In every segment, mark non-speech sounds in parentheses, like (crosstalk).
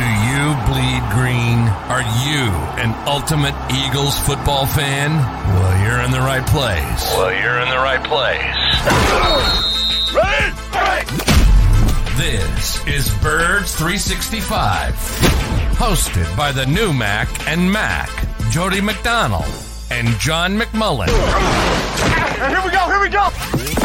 Do you bleed green? Are you an ultimate Eagles football fan? Well, you're in the right place. Well, you're in the right place. Ready? This is Birds 365, hosted by the new Mac and Mac, Jody McDonald and John McMullen. Here we go, here we go.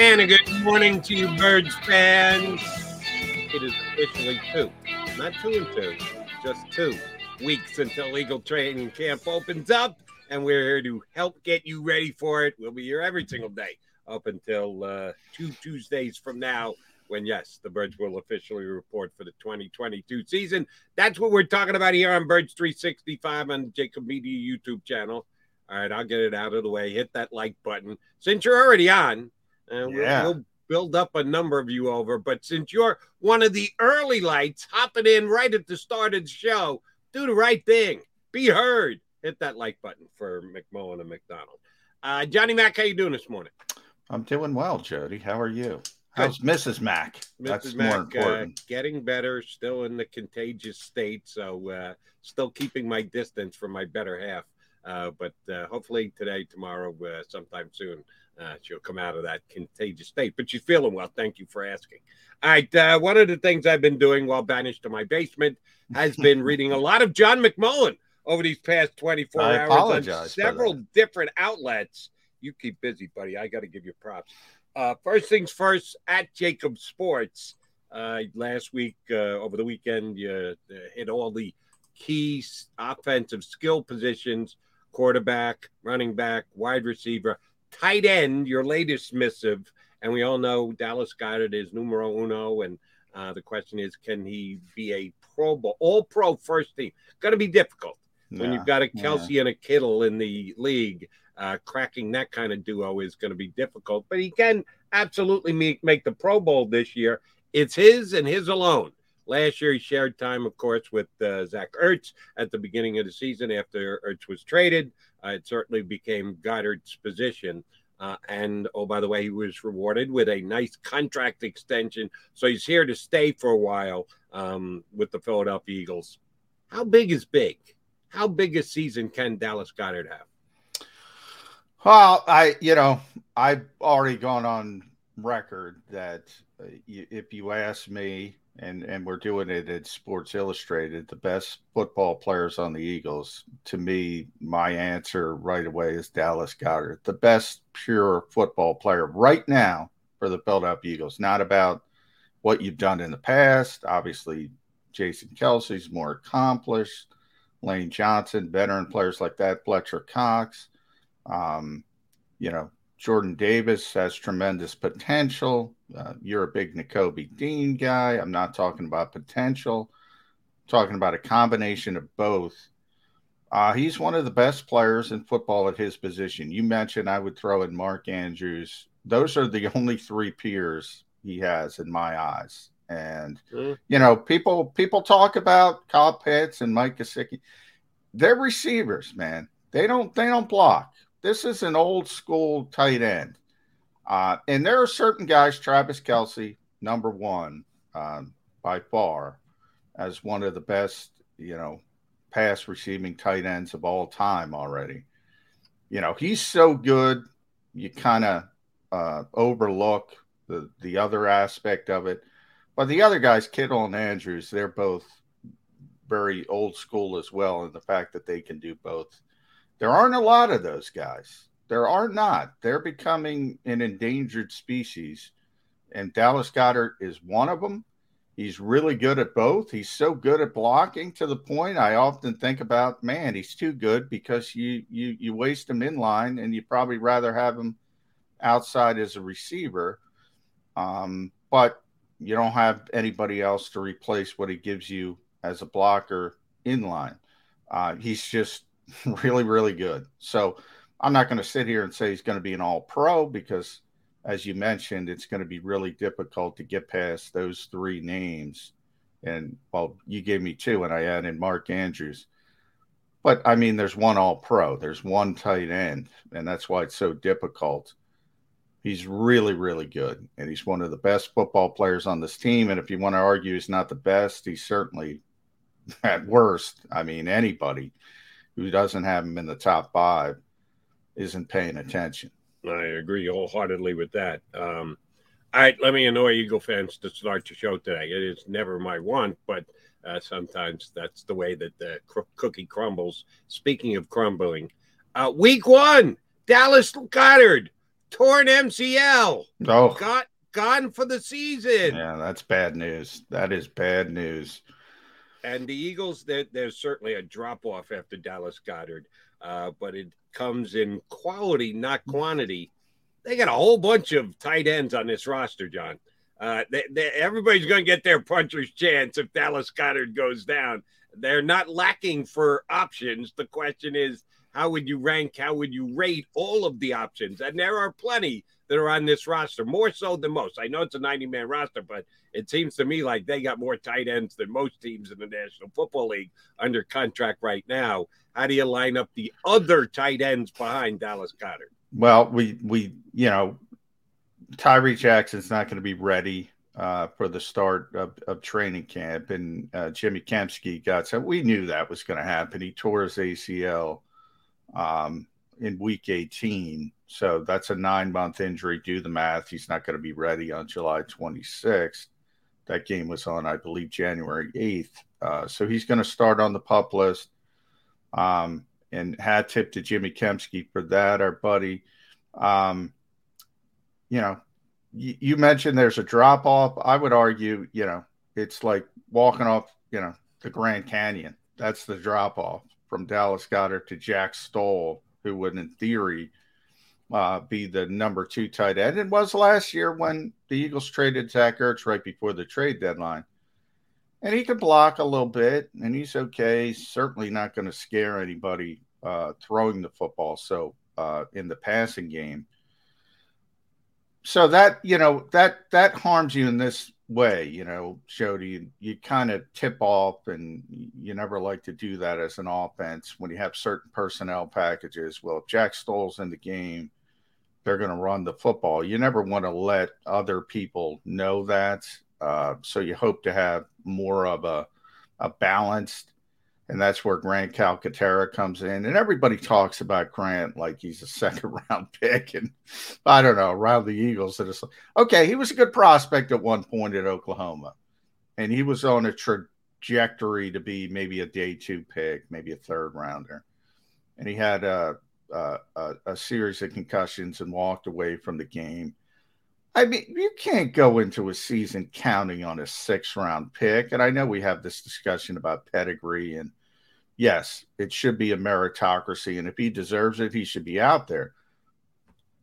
And a good morning to you, Birds fans. It is officially two, not two and two, just two weeks until legal training camp opens up, and we're here to help get you ready for it. We'll be here every single day up until uh, two Tuesdays from now, when yes, the Birds will officially report for the 2022 season. That's what we're talking about here on Birds 365 on the JAKIB Media YouTube channel. All right, I'll get it out of the way. Hit that like button. Since you're already on, and Yeah. we'll, we'll build up a number of you over. But since you're one of the early lights hopping in right at the start of the show, do the right thing. Be heard. Hit that like button for McMullen and McDonald. Uh, Johnny Mack, how you doing this morning? I'm doing well, Jody. How are you? How's Mrs. Mack? That's Mrs. more Mack, uh, important. getting better, still in the contagious state, so uh, still keeping my distance from my better half. Uh, but uh, hopefully today, tomorrow, uh, sometime soon, uh, she'll come out of that contagious state. But she's feeling well. Thank you for asking. All right. Uh, one of the things I've been doing while banished to my basement has been (laughs) reading a lot of John McMullen over these past 24 I hours on several different outlets. You keep busy, buddy. I got to give you props. Uh, first things first, at JAKIB Sports, uh, last week, uh, over the weekend, you uh, hit all the key offensive skill positions quarterback, running back, wide receiver, tight end, your latest missive. And we all know Dallas Goedert is numero uno. And uh, the question is, can he be a Pro Bowl, all pro first team? Going to be difficult when you've got a yeah. Kelce and a Kittle in the league. Uh, cracking that kind of duo is going to be difficult, but he can absolutely make, make the Pro Bowl this year. It's his and his alone. Last year, he shared time, of course, with uh, Zach Ertz at the beginning of the season after Ertz was traded. Uh, it certainly became Goedert's position. Uh, and oh, by the way, he was rewarded with a nice contract extension. So he's here to stay for a while um, with the Philadelphia Eagles. How big is big? How big a season can Dallas Goedert have? Well, I, you know, I've already gone on record that uh, if you ask me, and and we're doing it at Sports Illustrated, the best football players on the Eagles, to me, my answer right away is Dallas Goedert, the best pure football player right now for the Philadelphia Eagles. Not about what you've done in the past. Obviously, Jason Kelce's more accomplished. Lane Johnson, veteran players like that, Fletcher Cox. Um, you know, Jordan Davis has tremendous potential. Uh, you're a big Nakobe Dean guy. I'm not talking about potential, I'm talking about a combination of both. Uh, he's one of the best players in football at his position. You mentioned I would throw in Mark Andrews. Those are the (laughs) only three peers he has in my eyes. And mm. you know, people people talk about Kyle Pitts and Mike Gesicki. They're receivers, man. They don't they don't block. This is an old school tight end. Uh, and there are certain guys, Travis Kelce, number one um, by far, as one of the best, you know, pass receiving tight ends of all time already. You know, he's so good, you kind of uh, overlook the the other aspect of it. But the other guys, Kittle and Andrews, they're both very old school as well in the fact that they can do both there aren't a lot of those guys. There are not. They're becoming an endangered species. And Dallas Goedert is one of them. He's really good at both. He's so good at blocking to the point I often think about, man, he's too good because you you you waste him in line and you probably rather have him outside as a receiver. Um, but you don't have anybody else to replace what he gives you as a blocker in line. Uh, he's just (laughs) really, really good. So I'm not going to sit here and say he's going to be an all pro because, as you mentioned, it's going to be really difficult to get past those three names. And well, you gave me two, and I added Mark Andrews. But I mean, there's one all pro, there's one tight end, and that's why it's so difficult. He's really, really good, and he's one of the best football players on this team. And if you want to argue he's not the best, he's certainly (laughs) at worst. I mean, anybody who doesn't have him in the top five isn't paying attention. I agree wholeheartedly with that. Um, all right, let me annoy Eagle fans to start the show today. It is never my want, but uh, sometimes that's the way that the cr- cookie crumbles. Speaking of crumbling, uh, week one, Dallas Goedert torn MCL. Oh, got gone for the season. Yeah, that's bad news. That is bad news. And the Eagles, there's certainly a drop off after Dallas Goedert, uh, but it comes in quality, not quantity. They got a whole bunch of tight ends on this roster, John. Uh, they, they, everybody's going to get their puncher's chance if Dallas Goedert goes down. They're not lacking for options. The question is, how would you rank? How would you rate all of the options? And there are plenty that are on this roster, more so than most. I know it's a 90 man roster, but it seems to me like they got more tight ends than most teams in the National Football League under contract right now. How do you line up the other tight ends behind Dallas Goedert? Well, we we you know Tyree Jackson's not going to be ready uh, for the start of, of training camp, and uh, Jimmy Kempski got so we knew that was going to happen. He tore his ACL um, in Week 18, so that's a nine month injury. Do the math; he's not going to be ready on July 26th. That game was on, I believe, January 8th. Uh, so he's going to start on the pup list. Um, and hat tip to Jimmy Kempski for that, our buddy. Um, you know, y- you mentioned there's a drop off. I would argue, you know, it's like walking off, you know, the Grand Canyon. That's the drop off from Dallas Goedert to Jack Stoll, who would, in theory, uh, be the number two tight end. It was last year when the Eagles traded Zach Ertz right before the trade deadline. And he can block a little bit, and he's okay. Certainly not going to scare anybody uh, throwing the football. So uh, in the passing game, so that you know that that harms you in this way. You know, Jody, you, you kind of tip off, and you never like to do that as an offense when you have certain personnel packages. Well, if Jack Stoll's in the game, they're going to run the football. You never want to let other people know that. Uh, so you hope to have more of a, a balanced, and that's where Grant Calcaterra comes in. And everybody talks about Grant like he's a (laughs) second round pick, and I don't know around the Eagles. That it's like, okay, he was a good prospect at one point at Oklahoma, and he was on a trajectory to be maybe a day two pick, maybe a third rounder, and he had a a, a, series of concussions and walked away from the game. I mean, you can't go into a season counting on a six round pick. And I know we have this discussion about pedigree, and yes, it should be a meritocracy. And if he deserves it, he should be out there.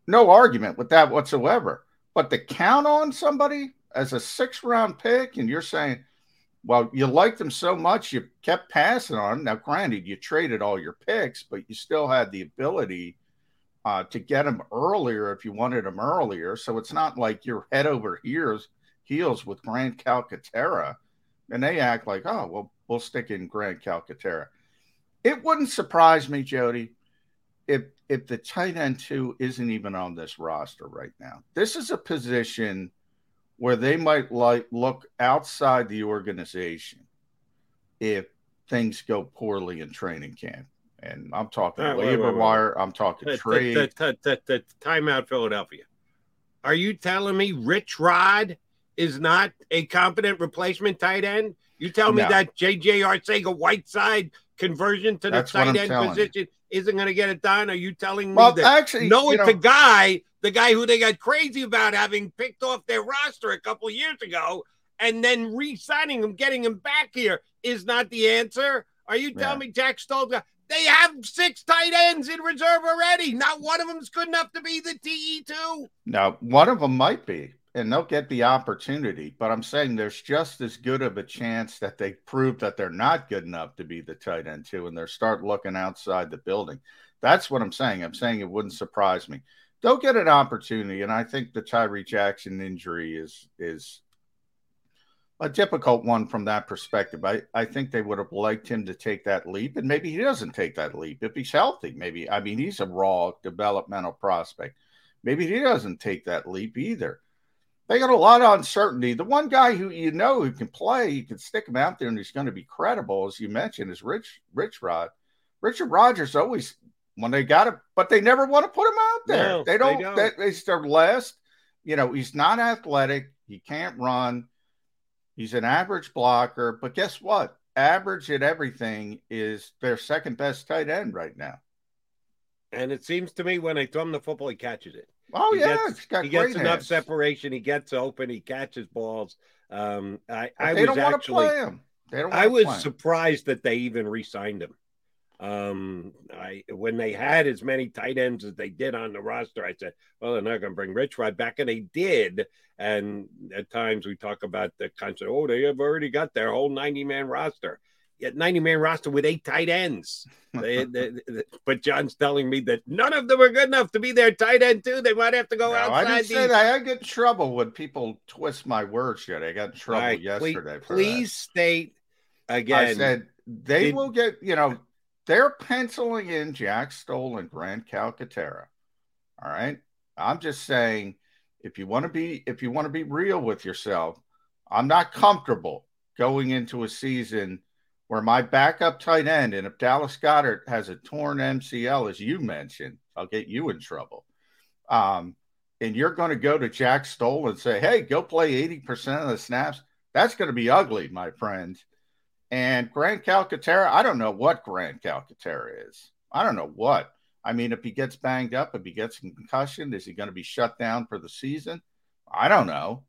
No argument with that whatsoever. But to count on somebody as a six round pick, and you're saying, well, you liked him so much, you kept passing on him. Now, granted, you traded all your picks, but you still had the ability uh, to get him earlier if you wanted him earlier. So it's not like you're head over heels heels with Grant Calcaterra, and they act like, oh, well, we'll stick in Grant Calcaterra. It wouldn't surprise me, Jody, if if the tight end two isn't even on this roster right now. This is a position where they might like look outside the organization if things go poorly in training camp and I'm talking ah, right, labor wait, wait, wire. Wait. I'm talking t- trade. T- t- timeout, Philadelphia. Are you telling me Rich Rod is not a competent replacement tight end? You tell me no. that J.J. Arcega-Whiteside conversion to the That's tight end position you. isn't going to get it done? Are you telling me that? Actually, no, it's know, a guy, the guy who they got crazy about having picked off their roster a couple years ago, and then re-signing him, getting him back here is not the answer. Are you telling yeah. me Jack Stoll? They have six tight ends in reserve already. Not one of them's good enough to be the TE2. Now, one of them might be, and they'll get the opportunity. But I'm saying there's just as good of a chance that they prove that they're not good enough to be the tight end too, and they start looking outside the building. That's what I'm saying. I'm saying it wouldn't surprise me. They'll get an opportunity, and I think the Tyree Jackson injury is is a difficult one from that perspective. I, I think they would have liked him to take that leap, and maybe he doesn't take that leap if he's healthy. Maybe, I mean, he's a raw developmental prospect. Maybe he doesn't take that leap either. They got a lot of uncertainty. The one guy who you know who can play, you can stick him out there and he's going to be credible, as you mentioned, is Rich Rich Rod. Richard Rodgers always when they got him, but they never want to put him out there. No, they don't. They don't. They, their last. You know, he's not athletic. He can't run He's an average blocker, but guess what? Average at everything is their second best tight end right now. And it seems to me when they throw him the football, he catches it. Oh he yeah, gets, he gets enough hands. separation. He gets open. He catches balls. Um, I, I was actually, I was surprised that they even re-signed him. Um, I when they had as many tight ends as they did on the roster, I said, "Well, they're not going to bring Rich Rod back," and they did. And at times we talk about the concept, "Oh, they have already got their whole ninety-man roster." Yet ninety-man roster with eight tight ends. (laughs) they, they, they, but John's telling me that none of them are good enough to be their tight end too. They might have to go no, outside. I didn't say that. I get in trouble when people twist my words. Yet I got in trouble right, yesterday. Please, please state again. I said they did, will get. You know, they're penciling in Jack Stoll and Grant Calcaterra. All right. I'm just saying, if you want to be, if you want to be real with yourself, I'm not comfortable going into a season where my backup tight end, and if Dallas Goedert has a torn MCL, as you mentioned, I'll get you in trouble. Um, and you're going to go to Jack Stoll and say, hey, go play 80% of the snaps. That's going to be ugly, my friend. And Grant Calcaterra, I don't know what Grant Calcaterra is. I don't know what. I mean, if he gets banged up, if he gets a concussion, is he going to be shut down for the season? I don't know.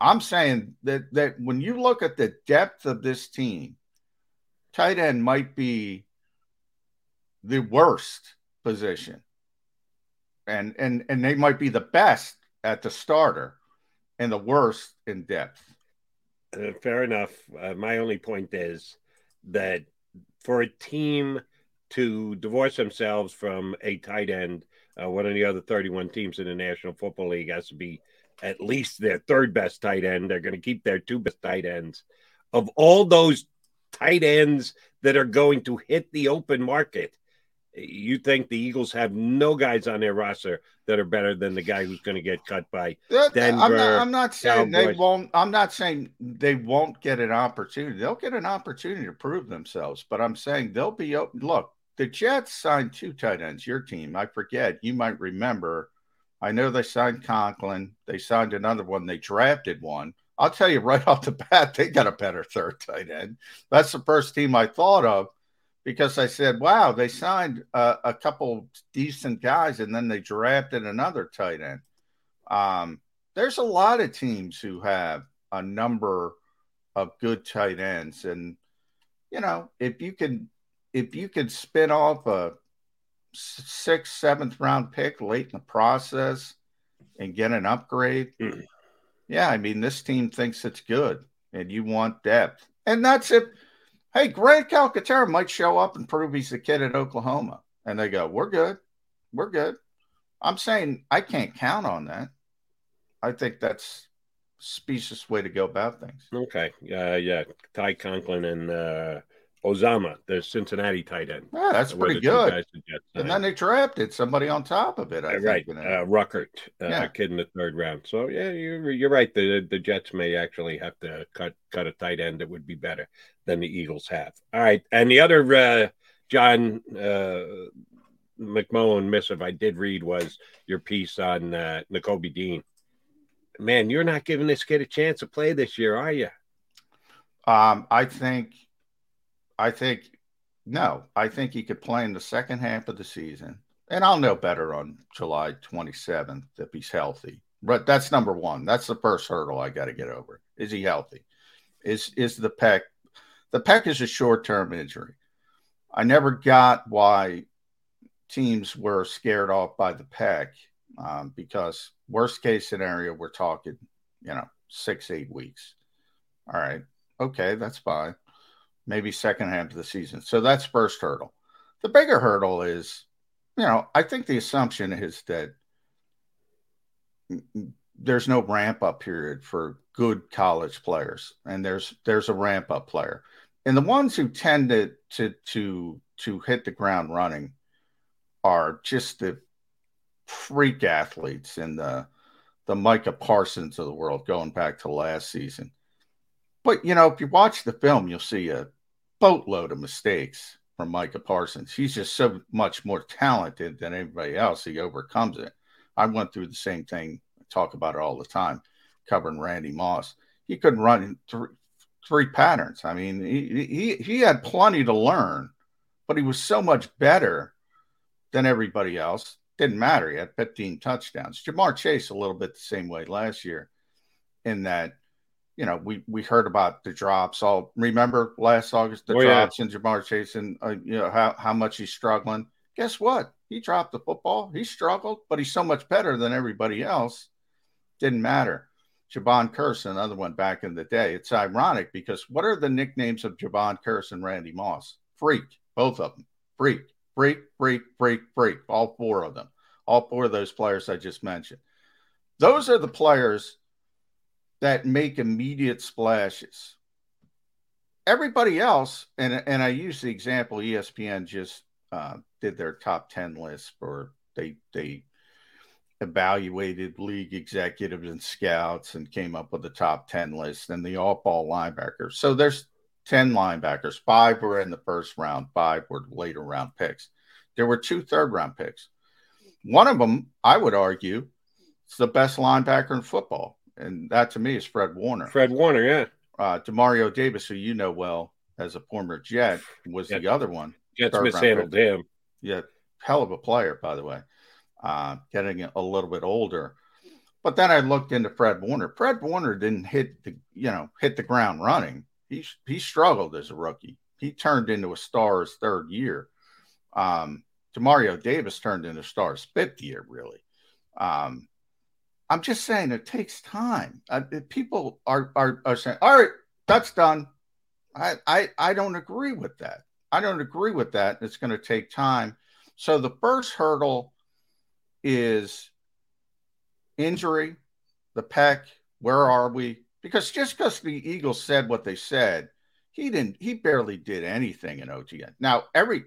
I'm saying that that when you look at the depth of this team, tight end might be the worst position. And and and they might be the best at the starter and the worst in depth. Uh, fair enough. Uh, my only point is that for a team to divorce themselves from a tight end, uh, one of the other 31 teams in the National Football League has to be at least their third best tight end. They're going to keep their two best tight ends. Of all those tight ends that are going to hit the open market, you think the Eagles have no guys on their roster that are better than the guy who's going to get cut by Denver. I'm not, I'm not saying Cowboys. they won't. I'm not saying they won't get an opportunity. They'll get an opportunity to prove themselves. But I'm saying they'll be open. Look, the Jets signed two tight ends. Your team, I forget. You might remember. I know they signed Conklin. They signed another one. They drafted one. I'll tell you right (laughs) off the bat, they got a better third tight end. That's the first team I thought of because I said, wow, they signed uh, a couple decent guys and then they drafted another tight end. Um, there's a lot of teams who have a number of good tight ends, and you know if you can if you could spin off a sixth, seventh round pick late in the process and get an upgrade, mm. Yeah, I mean this team thinks it's good, and you want depth, and that's it. Hey, Grant Calcaterra might show up and prove he's the kid at Oklahoma, and they go, "We're good, we're good." I'm saying I can't count on that. I think that's specious way to go about things. Okay. Uh, yeah. Ty Conklin and uh, Uzomah, the Cincinnati tight end. Yeah, that's pretty good. And then they drafted somebody on top of it. I right. Think, uh, Ruckert, uh, yeah. kid in the third round. So, yeah, you're, you're right. The, the Jets may actually have to cut, cut a tight end that would be better than the Eagles have. All right. And the other, uh, John uh, McMullen missive I did read was your piece on uh, Dean man, you're not giving this kid a chance to play this year, are you? Um, I think, I think, no, I think he could play in the second half of the season, and I'll know better on July 27th if he's healthy. But that's number one. That's the first hurdle I got to get over. Is he healthy? Is is the pec? The pec is a short term injury. I never got why teams were scared off by the pec um, because worst case scenario, we're talking, you know, six, eight weeks. All right. Okay, that's fine. Maybe second half of the season. So that's first hurdle. The bigger hurdle is, you know, I think the assumption is that there's no ramp up period for good college players, and there's there's a ramp up player, and the ones who tend to to to to hit the ground running are just the freak athletes and the the Micah Parsons of the world going back to last season. But you know, if you watch the film, you'll see a boatload of mistakes from Micah Parsons. He's just so much more talented than anybody else. He overcomes it. I went through the same thing. I talk about it all the time, covering Randy Moss. He couldn't run three, three patterns. I mean, he, he he had plenty to learn, but he was so much better than everybody else didn't matter. He had 15 touchdowns. Ja'Marr Chase a little bit the same way last year, in that, you know, we we heard about the drops. All remember last August the oh, drops yeah. and Ja'Marr Chase and uh, you know how how much he's struggling. Guess what? He dropped the football. He struggled, but he's so much better than everybody else. Didn't matter. Jevon Kearse, another one back in the day. It's ironic because what are the nicknames of Jevon Kearse and Randy Moss? Freak, both of them. Freak freak, freak, freak, freak, all four of them, all four of those players I just mentioned. Those are the players that make immediate splashes. Everybody else, and, and I use the example ESPN just uh, did their top 10 list for they, they evaluated league executives and scouts and came up with the top 10 list and the all ball linebackers. So there's 10 linebackers. Five were in the first round, five were later round picks. There were two third round picks. One of them, I would argue, is the best linebacker in football. And that to me is Fred Warner. Fred Warner, yeah. Uh, Demario Davis, who you know well as a former Jet, was yeah. the other one. Jets mishandled him. Yeah, hell of a player, by the way. Uh, getting a little bit older. But then I looked into Fred Warner. Fred Warner didn't hit the, you know, hit the ground running he he struggled as a rookie. He turned into a star his third year. Um, Demario Davis turned into a star his fifth year, really. Um, I'm just saying it takes time. Uh, people are, are are saying, "All right, that's done." I, I I don't agree with that. I don't agree with that. It's going to take time. So the first hurdle is injury, the pec. Where are we? because just because the Eagles said what they said, he didn't. He barely did anything in OTA. Now every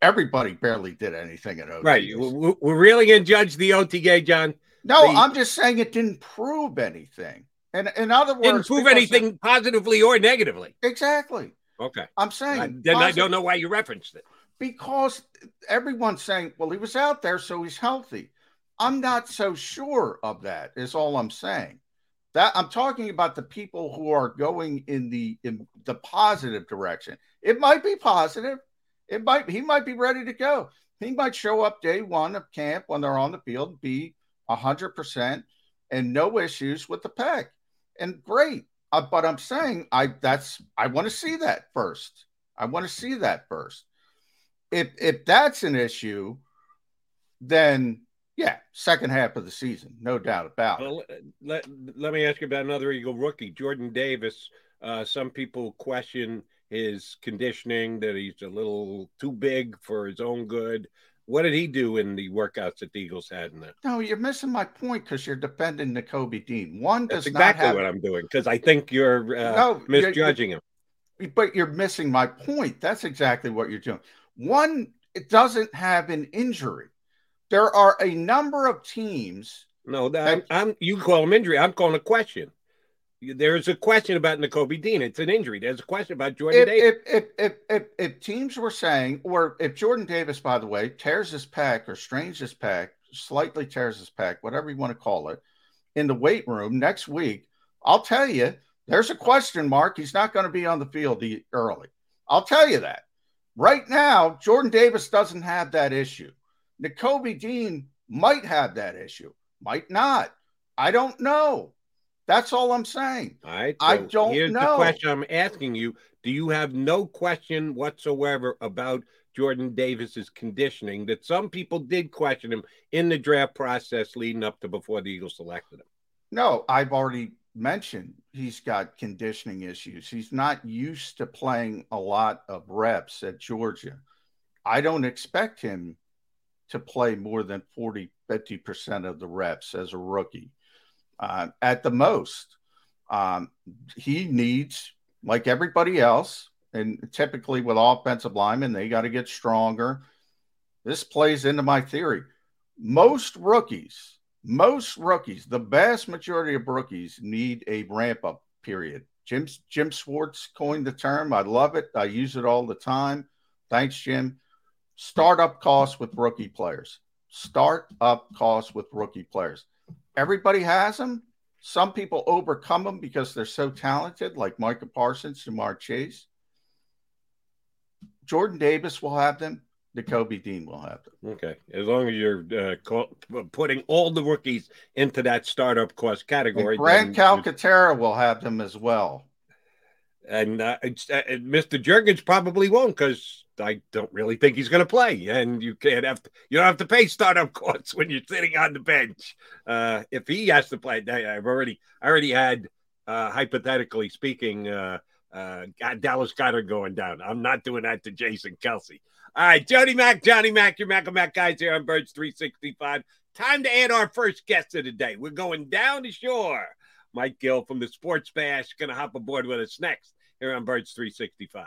everybody barely did anything in OTA. Right. We're really going to judge the OTA, John. No, the, I'm just saying it didn't prove anything. And in other words, didn't prove anything positively or negatively. Exactly. Okay. I'm saying. I, then positive, I don't know why you referenced it. Because everyone's saying, well, he was out there, so he's healthy. I'm not so sure of that, is all I'm saying. That I'm talking about the people who are going in the in the positive direction. It might be positive. It might he might be ready to go. He might show up day one of camp when they're on the field, be hundred percent, and no issues with the pec. And great. Uh, but I'm saying I that's I want to see that first. I want to see that first. If if that's an issue, then yeah, second half of the season, no doubt about it. Well, let, let me ask you about another Eagle rookie, Jordan Davis. Uh, some people question his conditioning, that he's a little too big for his own good. What did he do in the workouts that the Eagles had in that? No, you're missing my point because you're defending Nakobe Dean. One does That's exactly not have, what I'm doing because I think you're uh, No, you're- misjudging him. but you're missing my point. That's exactly what you're doing. One, it doesn't have an injury. There are a number of teams. No, that, I'm, I'm. You call him injury. I'm calling a question. There's a question about Nakobe Dean. It's an injury. There's a question about Jordan If, Davis. if, if, if, if, teams were saying, or if Jordan Davis, by the way, tears his pack or strains his pack, slightly tears his pack, whatever you want to call it, in the weight room next week, I'll tell you, there's a question mark. He's not going to be on the field early. I'll tell you that. Right now, Jordan Davis doesn't have that issue. Nakobe Dean might have that issue, might not. I don't know. That's all I'm saying. All right. I don't here's know. the question I'm asking you: Do you have no question whatsoever about Jordan Davis's conditioning? That some people did question him in the draft process leading up to before the Eagles selected him. No, I've already mentioned he's got conditioning issues. He's not used to playing a lot of reps at Georgia. I don't expect him to play more than 40, 50% of the reps as a rookie uh, at the most. Um, he needs, like everybody else, and typically with offensive linemen, they got to get stronger. This plays into my theory. Most rookies, most rookies, the vast majority of rookies need a ramp up period. Jim Jim Schwartz coined the term. I love it. I use it all the time. Thanks, Jim. Startup costs with rookie players. Startup costs with rookie players. Everybody has them. Some people overcome them because they're so talented, like Micah Parsons, Ja'Marr Chase. Jordan Davis will have them. Nakobe Dean will have them. Okay, as long as you're uh, call, putting all the rookies into that startup cost category, And Grant Calcaterra will have them as well. and uh, it's, uh, Mr. Jurgens probably won't because I don't really think he's going to play, and you can't have to, you don't have to pay startup (laughs) costs when you're sitting on the bench. Uh, if he has to play, I've already I already had uh, hypothetically speaking, uh, uh, Dallas Goedert going down. I'm not doing that to Jason Kelce. All right, Johnny Mac, Johnny Mac, your Mac Mac guys here on Birds 365. Time to add our first guest of the day. We're going down the shore. Mike Gill from the Sports Bash going to hop aboard with us next here on Birds 365.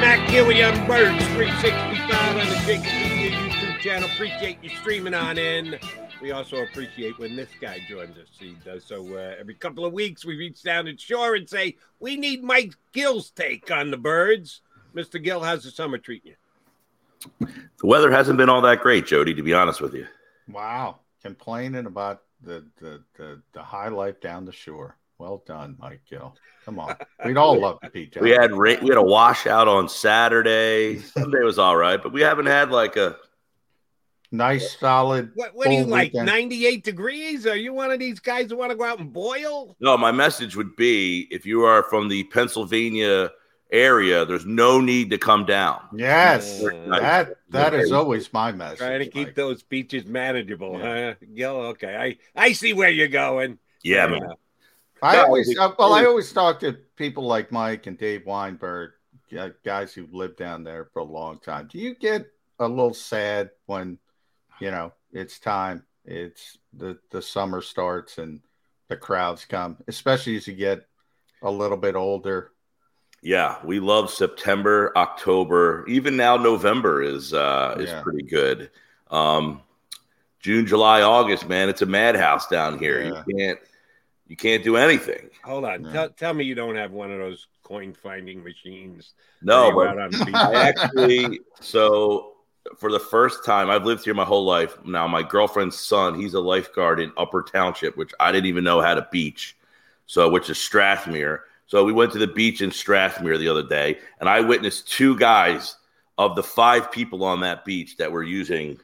Mac here with you on Birds 365 on the JAKIB Media YouTube channel. Appreciate you streaming on in. We also appreciate when this guy joins us. He does so uh, every couple of weeks. We reach down to shore and say, We need Mike Gill's take on the birds. Mr. Gill, how's the summer treating you? The weather hasn't been all that great, Jody, to be honest with you. Wow. Complaining about the, the, the, the high life down the shore. Well done, Mike Gill. Come on. (laughs) We'd all love to be down We had ra- we had a washout on Saturday. Sunday was all right, but we haven't had like a nice solid. What, what do you full like? weekend. 98 degrees? Are you one of these guys who want to go out and boil? No, my message would be if you are from the Pennsylvania area, there's no need to come down. Yes, Very nice. that that is always my message. Trying to keep Mike. those beaches manageable, huh? Gill, okay. I, I see where you're going. Yeah, Uh, man. I No, always uh, well, I always talk to people like Mike and Dave Weinberg, guys who've lived down there for a long time. Do you get a little sad when you know it's time? It's the the summer starts and the crowds come, especially as you get a little bit older. Yeah, we love September, October, even now November is uh is Yeah. pretty good. Um June, July, August, man, it's a madhouse down here. Yeah. You can't you can't do anything. Hold on. Yeah. Tell, tell me you don't have one of those coin finding machines. No, but out on the beach? I actually so for the first time I've lived here my whole life. Now my girlfriend's son, he's a lifeguard in Upper Township, which I didn't even know had a beach. So which is Strathmere. So we went to the beach in Strathmere the other day, and I witnessed two guys of the five people on that beach that were using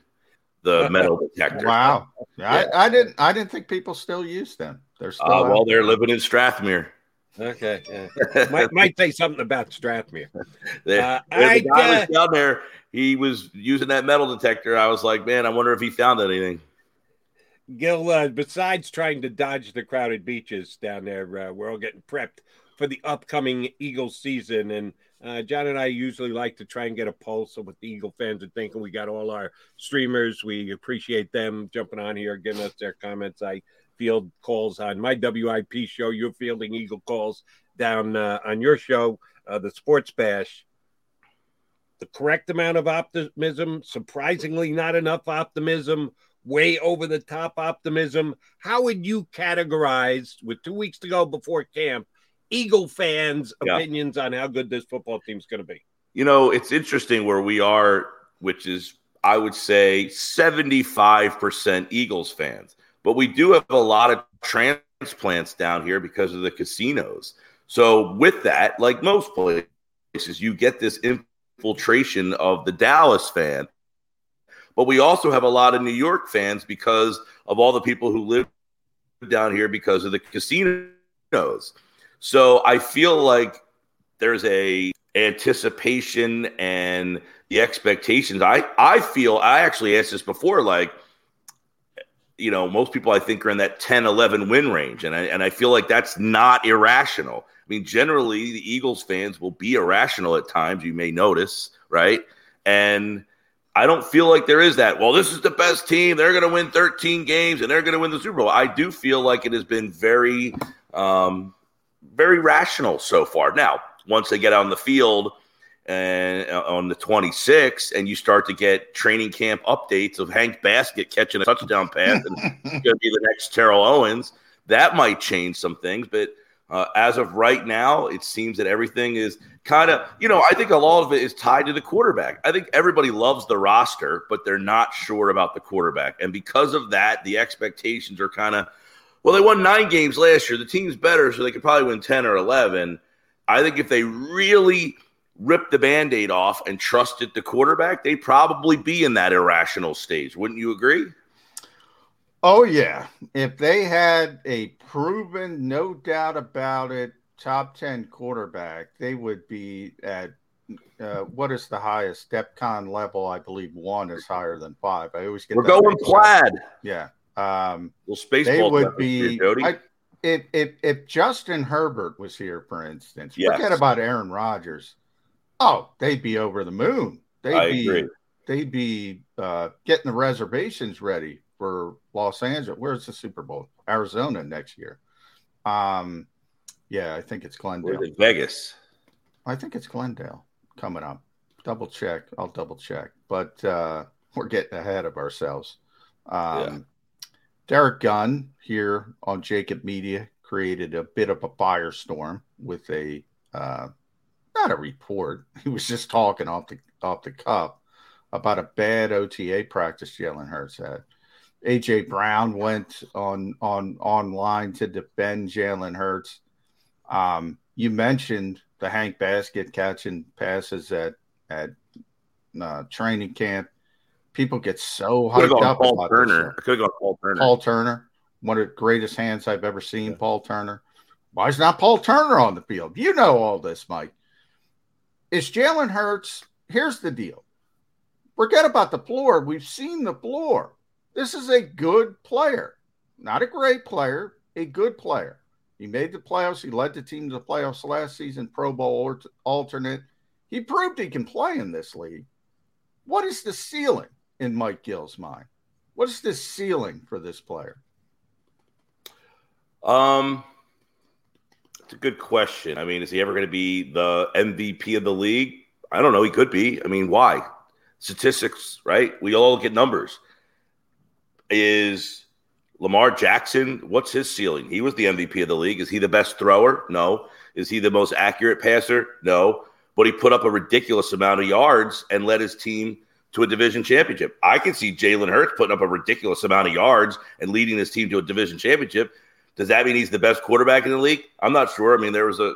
the metal detector. Wow, Yeah. I, I didn't I didn't think people still use them. They're still Uh, well, they're living in Strathmere. Okay. Yeah. (laughs) might, might say something about Strathmere. (laughs) They- Uh, the guy uh, was down there. He was using that metal detector. I was like, man, I wonder if he found anything. Gill, uh, besides trying to dodge the crowded beaches down there, uh, we're all getting prepped for the upcoming Eagles season. And uh, John and I usually like to try and get a pulse of what the Eagle fans are thinking. We got all our streamers. We appreciate them jumping on here, giving us their comments. I field calls on my WIP show. You're fielding Eagle calls down uh, on your show, uh, the Sports Bash. The correct amount of optimism, surprisingly not enough optimism, way over the top optimism. How would you categorize, with two weeks to go before camp, Eagle fans' Yeah. opinions on how good this football team's going to be? You know, it's interesting where we are, which is, I would say, 75% Eagles fans. But we do have a lot of transplants down here because of the casinos. So, with that, like most places, you get this infiltration of the Dallas fan. But we also have a lot of New York fans because of all the people who live down here because of the casinos. So I feel like there's a anticipation and the expectations. I I feel I actually asked this before like you know, most people I think are in that 10 11 win range and I and I feel like that's not irrational. I mean, generally the Eagles fans will be irrational at times, you may notice, right? And I don't feel like there is that. Well, this is the best team. They're going to win 13 games and they're going to win the Super Bowl. I do feel like it has been very, um, very rational so far. Now, once they get on the field and uh, on the 26th, and you start to get training camp updates of Hank Baskett catching a touchdown pass and (laughs) going to be the next Terrell Owens. That might change some things, but uh, as of right now, it seems that everything is kind of, you know, I think a lot of it is tied to the quarterback. I think everybody loves the roster, but they're not sure about the quarterback. And because of that, the expectations are kind of, well, they won nine games last year. The team's better, so they could probably win 10 or 11. I think if they really ripped the band aid off and trusted the quarterback, they'd probably be in that irrational stage. Wouldn't you agree? Oh, yeah. If they had a proven, no doubt about it, top 10 quarterback, they would be at uh, what is the highest DEFCON level? I believe one is higher than five. I always get we're going plaid. Yeah, um, well, space they would be. Here, I, if, if if Justin Herbert was here, for instance, yes. forget about Aaron Rodgers. Oh, they'd be over the moon. They'd I be agree. they'd be uh, getting the reservations ready for Los Angeles. Where's the Super Bowl? Arizona next year. Um, yeah, I think it's Glendale. Vegas. I think it's Glendale coming up. Double check. I'll double check. But uh, we're getting ahead of ourselves. Um, yeah. Derek Gunn here on JAKIB Media created a bit of a firestorm with a uh, not a report. (laughs) He was just talking off the off the cuff about a bad OTA practice Jalen Hurts had. AJ Brown went on on online to defend Jalen Hurts. Um, you mentioned the Hank Baskett catching passes at at uh, training camp. People get so hyped up Paul about Turner. I could have gone Paul Turner. Paul Turner, one of the greatest hands I've ever seen. Yeah. Paul Turner. Why is not Paul Turner on the field? You know all this, Mike. Is Jalen Hurts? Here's the deal. Forget about the floor. We've seen the floor. This is a good player, not a great player, a good player. He made the playoffs. He led the team to the playoffs last season, Pro Bowl alternate. He proved he can play in this league. What is the ceiling in Mike Gill's mind? What is the ceiling for this player? Um, it's a good question. I mean, is he ever going to be the MVP of the league? I don't know. He could be. I mean, why? Statistics, right? We all look at numbers is Lamar Jackson. What's his ceiling? He was the MVP of the league. Is he the best thrower? No. Is he the most accurate passer? No. But he put up a ridiculous amount of yards and led his team to a division championship. I can see Jalen Hurts putting up a ridiculous amount of yards and leading his team to a division championship. Does that mean he's the best quarterback in the league? I'm not sure. I mean, there was a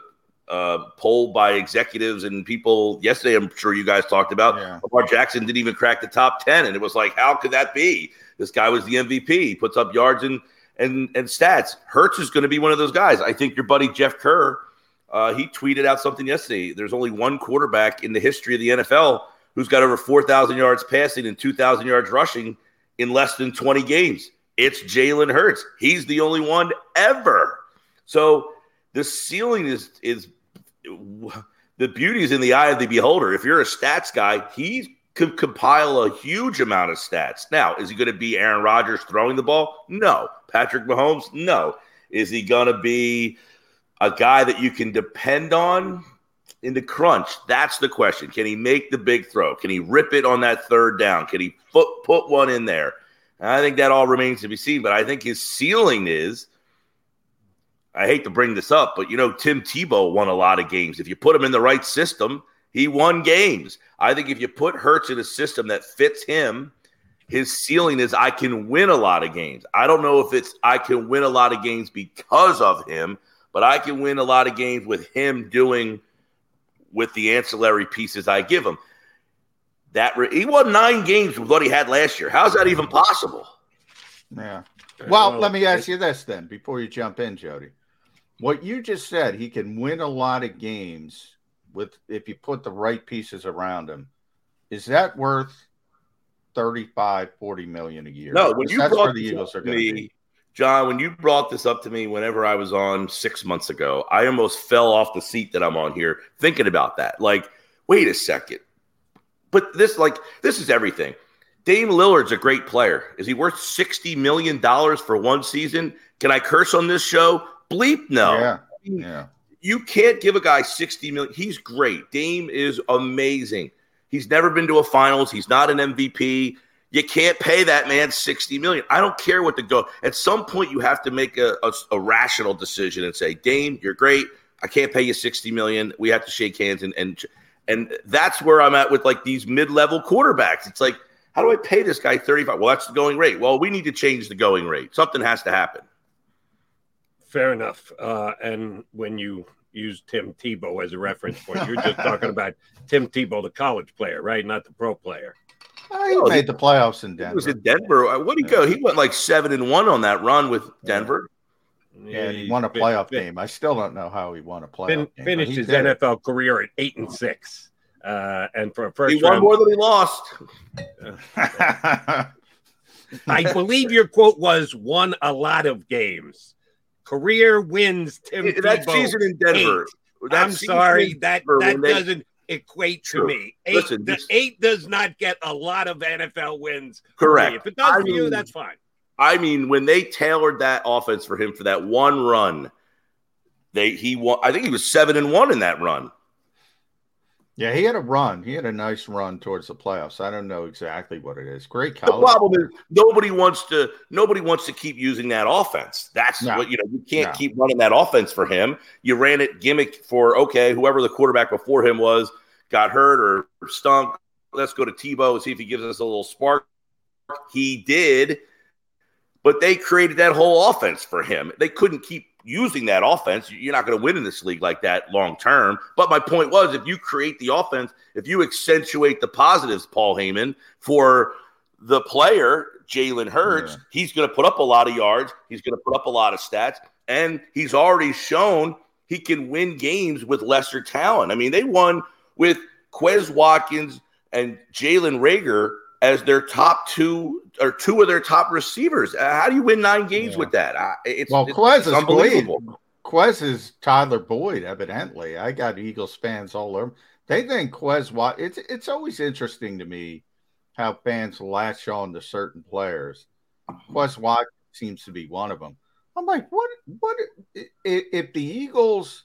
uh, poll by executives and people yesterday. I'm sure you guys talked about. Yeah. Lamar Jackson didn't even crack the top ten, and it was like, how could that be? This guy was the MVP. He puts up yards and and and stats. Hurts is going to be one of those guys. I think your buddy Jeff Kerr, uh, he tweeted out something yesterday. There's only one quarterback in the history of the NFL who's got over 4,000 yards passing and 2,000 yards rushing in less than 20 games. It's Jalen Hurts. He's the only one ever. So the ceiling is is the beauty is in the eye of the beholder. If you're a stats guy, he could compile a huge amount of stats. Now, is he going to be Aaron Rodgers throwing the ball? No. Patrick Mahomes? No. Is he going to be a guy that you can depend on in the crunch? That's the question. Can he make the big throw? Can he rip it on that third down? Can he put, put one in there? I think that all remains to be seen, but I think his ceiling is I hate to bring this up, but you know, Tim Tebow won a lot of games. If you put him in the right system, he won games. I think if you put Hurts in a system that fits him, his ceiling is I can win a lot of games. I don't know if it's I can win a lot of games because of him, but I can win a lot of games with him doing with the ancillary pieces I give him. That re- he won nine games with what he had last year. How's that even possible? Yeah. Well, let me ask you this then before you jump in, Jody. What you just said, he can win a lot of games with if you put the right pieces around him. Is that worth 35, 40 million a year? No, when you that's brought the Eagles are me, be. John, when you brought this up to me whenever I was on six months ago, I almost fell off the seat that I'm on here thinking about that. Like, wait a second. But this, like, this is everything. Dame Lillard's a great player. Is he worth $60 million for one season? Can I curse on this show? Bleep no. Yeah. yeah. you can't give a guy 60 million. He's great. Dame is amazing. He's never been to a finals. He's not an MVP. You can't pay that man 60 million. I don't care what the go. At some point, you have to make a, a, a, rational decision and say, Dame, you're great. I can't pay you 60 million. We have to shake hands and and and that's where I'm at with like these mid-level quarterbacks. It's like, how do I pay this guy 35? Well, that's the going rate. Well, we need to change the going rate. Something has to happen. Fair enough. Uh, and when you use Tim Tebow as a reference point, you're just (laughs) talking about Tim Tebow, the college player, right? Not the pro player. Oh, he oh, made the playoffs in Denver. He was in Denver. Uh, what did he go? He went like seven and one on that run with Denver. Yeah, he won a playoff fin- game. I still don't know how he won a playoff fin- game. Finished his did. NFL career at eight and six, uh, and for a first, he won round, more than he lost. (laughs) I believe your quote was "won a lot of games." Career wins. Tim that Tebow, season in Denver. I'm sorry that that doesn't equate to me. Eight, Listen, the eight does not get a lot of NFL wins. Correct. If it does I for mean, you, that's fine. I mean, when they tailored that offense for him for that one run, they he won. I think he was seven and one in that run. Yeah, he had a run. He had a nice run towards the playoffs. I don't know exactly what it is. Great college. The problem is nobody wants to nobody wants to keep using that offense. That's no. what you know. You can't no. keep running that offense for him. You ran it gimmick for okay, whoever the quarterback before him was got hurt or stunk. Let's go to Tebow and see if he gives us a little spark. He did, but they created that whole offense for him. They couldn't keep using that offense. You're not going to win in this league like that long term. But my point was if you create the offense, if you accentuate the positives, Paul Heyman, for the player, Jalen Hurts, yeah. he's going to put up a lot of yards. He's going to put up a lot of stats. And he's already shown he can win games with lesser talent. I mean, they won with Quez Watkins and Jalen Reagor as their top two or two of their top receivers. Uh, how do you win nine games yeah. with that? Uh, it's, well, Quez it's is unbelievable. Quez is Tyler Boyd, evidently. I got Eagles fans all over. They think Quez. It's it's always interesting to me how fans latch on to certain players. Quez Watkins seems to be one of them. I'm like, what? What if the Eagles?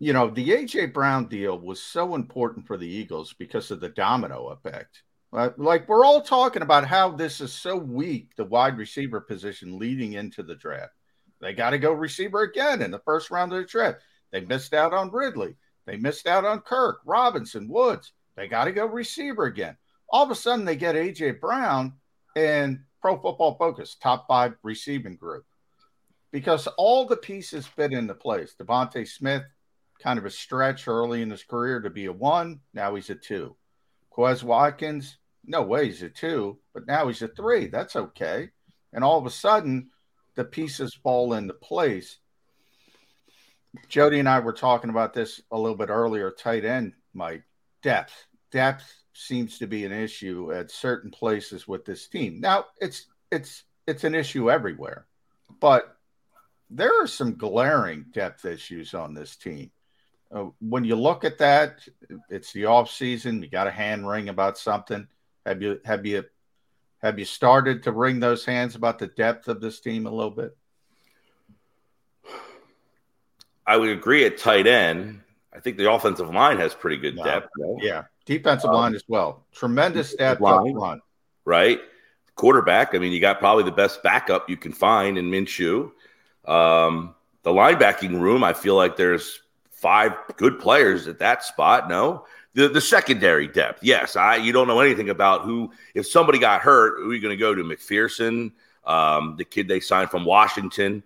You know, the AJ Brown deal was so important for the Eagles because of the domino effect like we're all talking about how this is so weak, the wide receiver position leading into the draft. They got to go receiver again in the first round of the draft. They missed out on Ridley. They missed out on Kirk, Robinson, Woods. They got to go receiver again. All of a sudden, they get AJ Brown and Pro Football Focus top five receiving group because all the pieces fit into place. DeVonta Smith, kind of a stretch early in his career to be a one. Now he's a two. Quez Watkins, no way he's a two, but now he's a three. That's okay. And all of a sudden, the pieces fall into place. Jody and I were talking about this a little bit earlier. Tight end, Mike, depth. Depth seems to be an issue at certain places with this team. Now, it's it's it's an issue everywhere, but there are some glaring depth issues on this team. Uh, when you look at that, it's the off season. You got a hand ring about something. Have you have you have you started to wring those hands about the depth of this team a little bit? I would agree at tight end. I think the offensive line has pretty good depth. Yeah, defensive um, line as well. Tremendous depth line, up front. Right, quarterback. I mean, you got probably the best backup you can find in Minshew. Um, the linebacking room, I feel like there's five good players at that spot. No, the the secondary depth. Yes, I you don't know anything about who. If somebody got hurt, who are you going to go to? McPhearson, um, the kid they signed from Washington.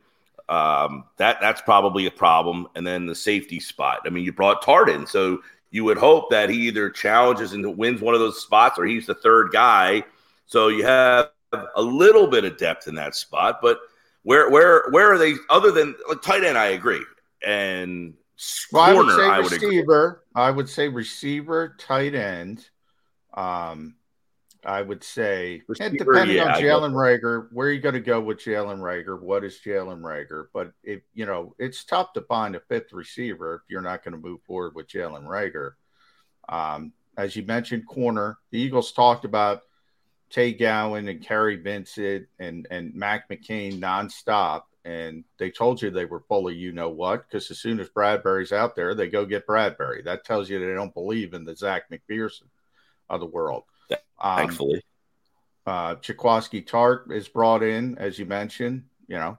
Um, that that's probably a problem. And then the safety spot. I mean, you brought Tardin, so you would hope that he either challenges and wins one of those spots, or he's the third guy. So you have a little bit of depth in that spot, but where where where are they? Other than like, tight end, I agree, and well, corner, I would say receiver. I would, say receiver, tight end. Um, I would say, receiver, depending yeah, on Jalen Reagor, where are you going to go with Jalen Reagor? What is Jalen Reagor? But if you know, it's tough to find a fifth receiver if you're not going to move forward with Jalen Reagor. Um, as you mentioned, corner. The Eagles talked about Tay Gowan and Kary Vincent and and Mac McCain nonstop, and they told you they were fully you know what because as soon as Bradbury's out there, they go get Bradbury. That tells you they don't believe in the Zech McPhearson of the world. Um, Thankfully, uh, Jaquiski Tartt is brought in, as you mentioned. You know,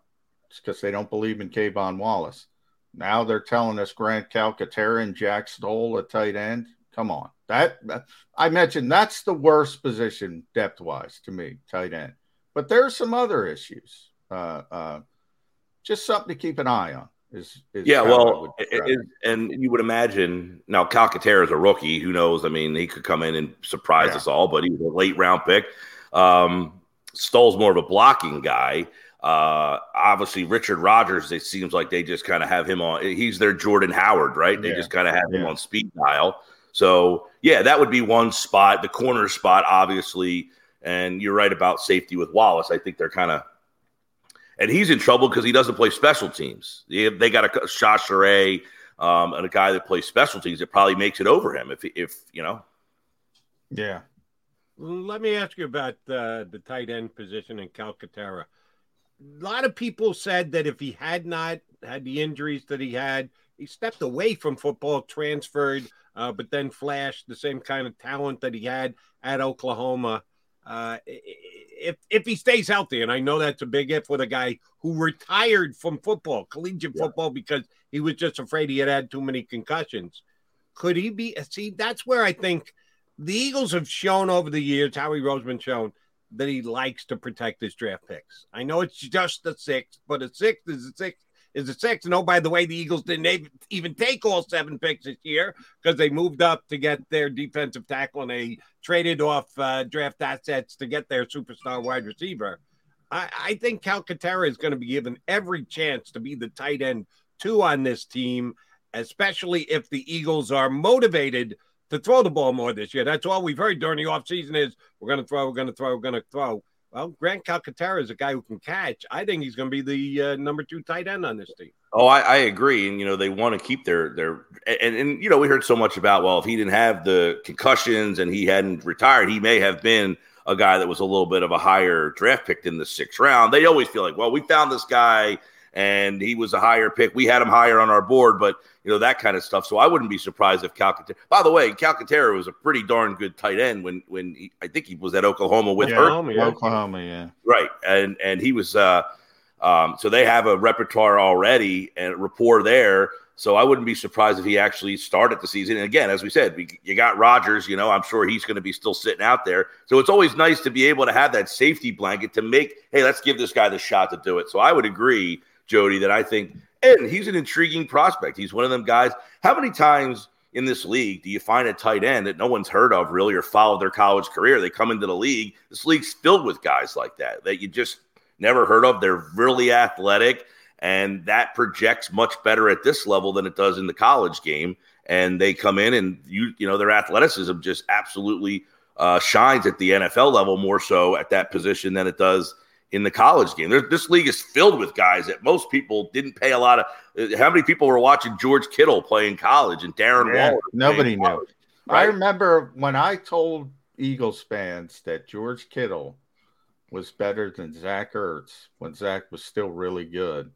because they don't believe in K'Von Wallace. Now they're telling us Grant Calcaterra and Jack Stoll a tight end. Come on, that I mentioned that's the worst position depth wise to me, tight end. But there's some other issues. Uh, uh, just something to keep an eye on. Is, is yeah, well, it, and you would imagine now Calcaterra is a rookie. Who knows? I mean, he could come in and surprise yeah. us all, but he's a late round pick. Um, Stoll's more of a blocking guy. Uh, obviously, Richard Rodgers, It seems like they just kind of have him on. He's their Jordan Howard, right? They yeah. just kind of have yeah. him on speed dial. So yeah, that would be one spot. The corner spot, obviously, and you're right about safety with Wallace. I think they're kind of and he's in trouble because he doesn't play special teams. They, they got a Chachere um, and a guy that plays special teams. It probably makes it over him if if you know. Yeah. Let me ask you about uh, the tight end position in Calcaterra. A lot of people said that if he had not had the injuries that he had, he stepped away from football, transferred, uh, but then flashed the same kind of talent that he had at Oklahoma. Uh, if if he stays healthy, and I know that's a big if with a guy who retired from football, collegiate yeah. football, because he was just afraid he had had too many concussions. Could he be? See, that's where I think the Eagles have shown over the years, Howie Roseman shown that he likes to protect his draft picks. I know it's just a six, but a six is a six is a six. And oh, by the way, the Eagles didn't even take all seven picks this year because they moved up to get their defensive tackle and they traded off uh, draft assets to get their superstar wide receiver. I, I think Calcaterra is going to be given every chance to be the tight end two on this team, especially if the Eagles are motivated to throw the ball more this year. That's all we've heard during the offseason is we're going to throw, we're going to throw, we're going to throw. Well, Grant Calcaterra is a guy who can catch. I think he's going to be the uh, number two tight end on this team. Oh, I, I, agree, and you know they want to keep their their and, and you know we heard so much about well if he didn't have the concussions and he hadn't retired he may have been a guy that was a little bit of a higher draft pick in the sixth round. They always feel like well we found this guy and he was a higher pick. We had him higher on our board, but you know that kind of stuff. So I wouldn't be surprised if Calcaterra. By the way, Calcaterra was a pretty darn good tight end when when he, I think he was at Oklahoma with yeah, Oklahoma, yeah. Oklahoma, yeah, right, and and he was. uh um, so they have a repertoire already and rapport there. So I wouldn't be surprised if he actually started the season. And again, as we said, we, you got Rodgers. You know, I'm sure he's going to be still sitting out there. So it's always nice to be able to have that safety blanket to make. Hey, let's give this guy the shot to do it. So I would agree Jody, that I think, and he's an intriguing prospect. He's one of them guys. How many times in this league do you find a tight end that no one's heard of really or followed their college career? They come into the league. This league's filled with guys like that that you just never heard of. They're really athletic, and that projects much better at this level than it does in the college game. And they come in, and you you know their athleticism just absolutely uh, shines at the NFL level more so at that position than it does in the college game. There's, this league is filled with guys that most people didn't pay a lot of. Uh, how many people were watching George Kittle play in college and Darren yeah, Waller? Nobody knew. College, right? I remember when I told Eagles fans that George Kittle was better than Zach Ertz when Zach was still really good.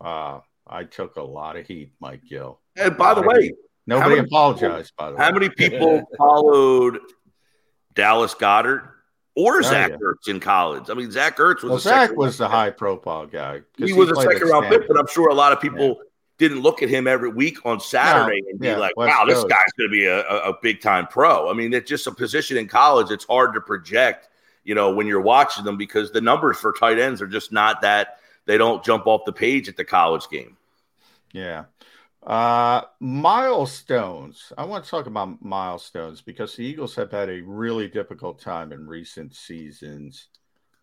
Uh, I took a lot of heat, Mike Gill. And by the way, nobody apologized. People, by the way, how many people (laughs) followed Dallas Goedert or oh, Zach yeah. Ertz in college. I mean, Zach Ertz was well, Zach was the high profile guy. He, he was a second round pick, but I'm sure a lot of people yeah. didn't look at him every week on Saturday no, and be yeah, like, West "Wow, Coast. this guy's going to be a, a, a big time pro." I mean, it's just a position in college. It's hard to project, you know, when you're watching them because the numbers for tight ends are just not that. They don't jump off the page at the college game. Yeah. Uh, milestones. I want to talk about milestones because the Eagles have had a really difficult time in recent seasons.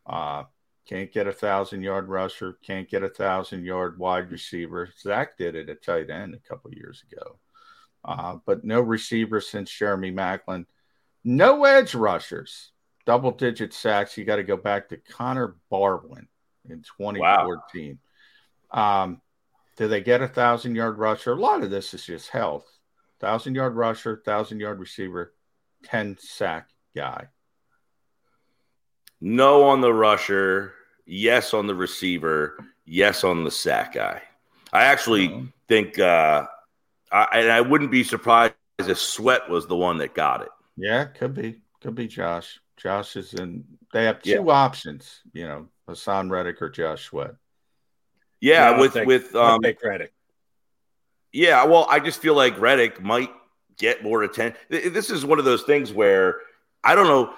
Uh, can't get a thousand yard rusher, can't get a thousand yard wide receiver. Zach did it at tight end a couple years ago, uh, but no receiver since Jeremy Maclin. No edge rushers, double digit sacks. You got to go back to Connor Barwin in 2014. Wow. Um, do they get a thousand yard rusher? A lot of this is just health. Thousand yard rusher, thousand yard receiver, 10 sack guy. No on the rusher. yes on the receiver, yes on the sack guy. I actually mm-hmm. think, uh, I, and I wouldn't be surprised if Sweat was the one that got it. Yeah, could be, could be Josh. Josh is in. They have two yeah. options, you know, Haason Reddick or Josh Sweat. Yeah, with take, with um, take Reddick. Yeah, well, I just feel like Reddick might get more attention. This is one of those things where I don't know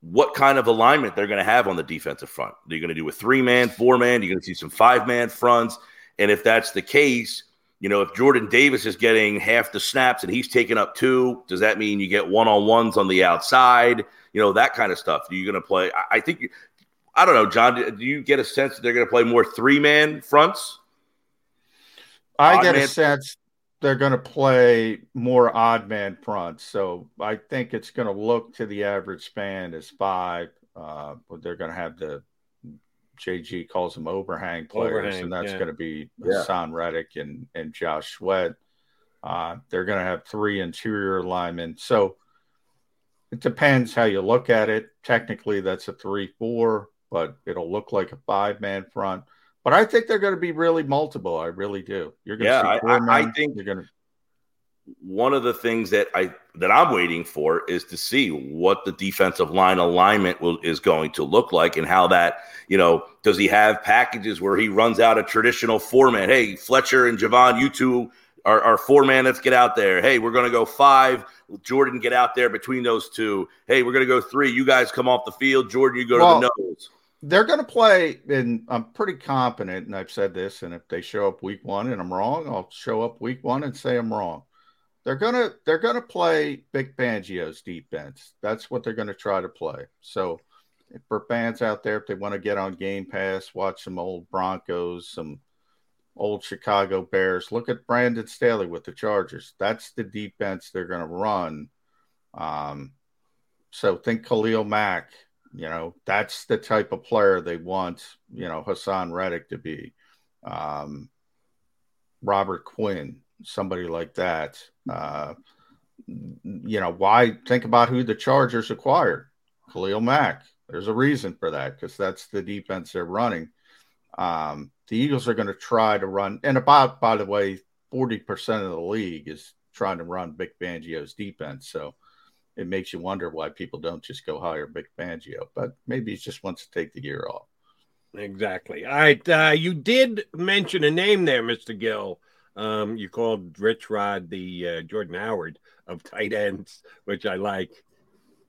what kind of alignment they're going to have on the defensive front. Are you going to do a three man, four man? You're going to see some five man fronts. And if that's the case, you know, if Jordan Davis is getting half the snaps and he's taking up two, does that mean you get one on ones on the outside? You know, that kind of stuff. Are you going to play? I, think, I don't know, John, do you get a sense that they're going to play more three man fronts? I Odd get man? a sense they're going to play more odd man fronts. So I think it's going to look to the average span as five, uh, but they're going to have the JG calls them overhang players, overhang, and that's yeah. going to be yeah. Haason Reddick and, and Josh Sweat. Uh, they're going to have three interior linemen. So it depends how you look at it. Technically, that's a 3 4, but it'll look like a five man front. But I think they're going to be really multiple. I really do. You're going yeah, to see four I, I, think you're going to. One of the things that I that I'm waiting for is to see what the defensive line alignment will is going to look like and how that you know does he have packages where he runs out a traditional four man? Hey, Fletcher and Javon, you two are, four man. Let's get out there. Hey, we're going to go five. Jordan, get out there between those two. Hey, we're going to go three. You guys come off the field. Jordan, you go well, to the nose they're going to play, and I'm pretty confident, and I've said this, and if they show up week one and I'm wrong, I'll show up week one and say I'm wrong. They're gonna they're gonna play Vic Fangio's defense. That's what they're gonna try to play. So for fans out there, if they want to get on Game Pass, watch some old Broncos, some old Chicago Bears, look at Brandon Staley with the Chargers. That's the defense they're gonna run. Um, so think Khalil Mack you know, that's the type of player they want, you know, Haason Reddick to be. Um, Robert Quinn, somebody like that. Uh, you know, why think about who the Chargers acquired? Khalil Mack. There's a reason for that because that's the defense they're running. Um, the Eagles are going to try to run, and about, by the way, 40% of the league is trying to run Vic Fangio's defense. So it makes you wonder why people don't just go hire Vic Fangio. But maybe he just wants to take the year off. Exactly. All right. Uh, you did mention a name there, Mr. Gill. Um, you called Rich Rod the uh, Jordan Howard of tight ends, which I like.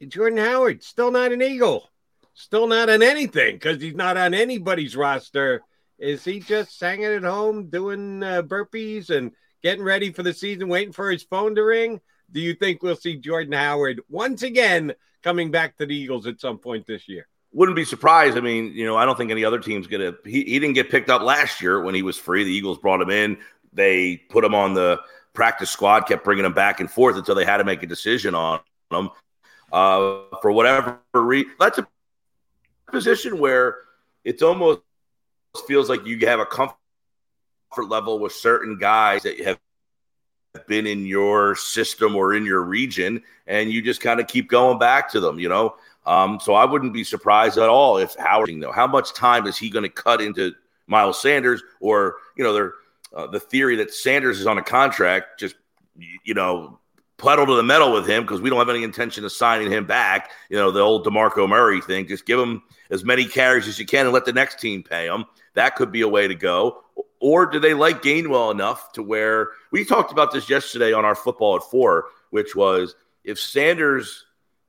Jordan Howard, still not an Eagle, still not on anything because he's not on anybody's roster. Is he just hanging at home doing uh, burpees and getting ready for the season, waiting for his phone to ring? Do you think we'll see Jordan Howard once again coming back to the Eagles at some point this year? Wouldn't be surprised. I mean, you know, I don't think any other team's gonna. He, he didn't get picked up last year when he was free. The Eagles brought him in. They put him on the practice squad, kept bringing him back and forth until they had to make a decision on him. Uh, for whatever reason, that's a position where it's almost feels like you have a comfort level with certain guys that you have been in your system or in your region, and you just kind of keep going back to them, you know. Um, so I wouldn't be surprised at all if Howard, though, how much time is he going to cut into Miles Sanders, or you know, uh, the theory that Sanders is on a contract, just you know, pedal to the metal with him because we don't have any intention of signing him back. You know, the old Demarco Murray thing. Just give him as many carries as you can and let the next team pay him. That could be a way to go. Or do they like Gainwell enough to where we talked about this yesterday on our football at four, which was if Sanders,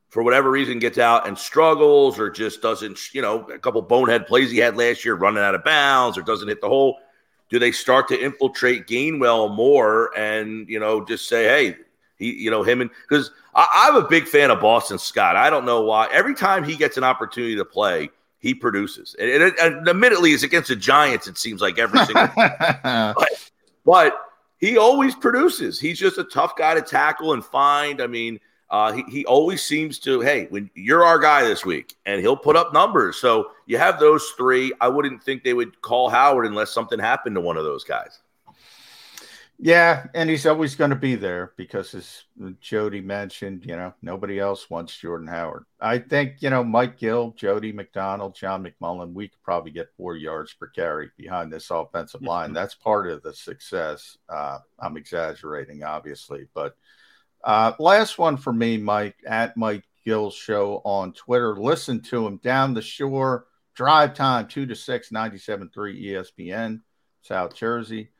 for whatever reason, gets out and struggles or just doesn't, you know, a couple bonehead plays he had last year running out of bounds or doesn't hit the hole, do they start to infiltrate Gainwell more and, you know, just say, hey, he, you know, him and because I'm a big fan of Boston Scott. I don't know why. Every time he gets an opportunity to play, he produces. And, and, and admittedly, it's against the Giants. It seems like every single. (laughs) but, but he always produces. He's just a tough guy to tackle and find. I mean, uh, he, he always seems to, hey, when you're our guy this week, and he'll put up numbers. So you have those three. I wouldn't think they would call Howard unless something happened to one of those guys. Yeah, and he's always going to be there because, as Jody mentioned, you know, nobody else wants Jordan Howard. I think, you know, Mike Gill, Jody McDonald, John McMullen, we could probably get four yards per carry behind this offensive line. That's part of the success. Uh, I'm exaggerating, obviously. But uh, last one for me, Mike, at Mike Gill Show on Twitter. Listen to him down the shore, drive time, 2 to 6, 97.3 ESPN, South Jersey.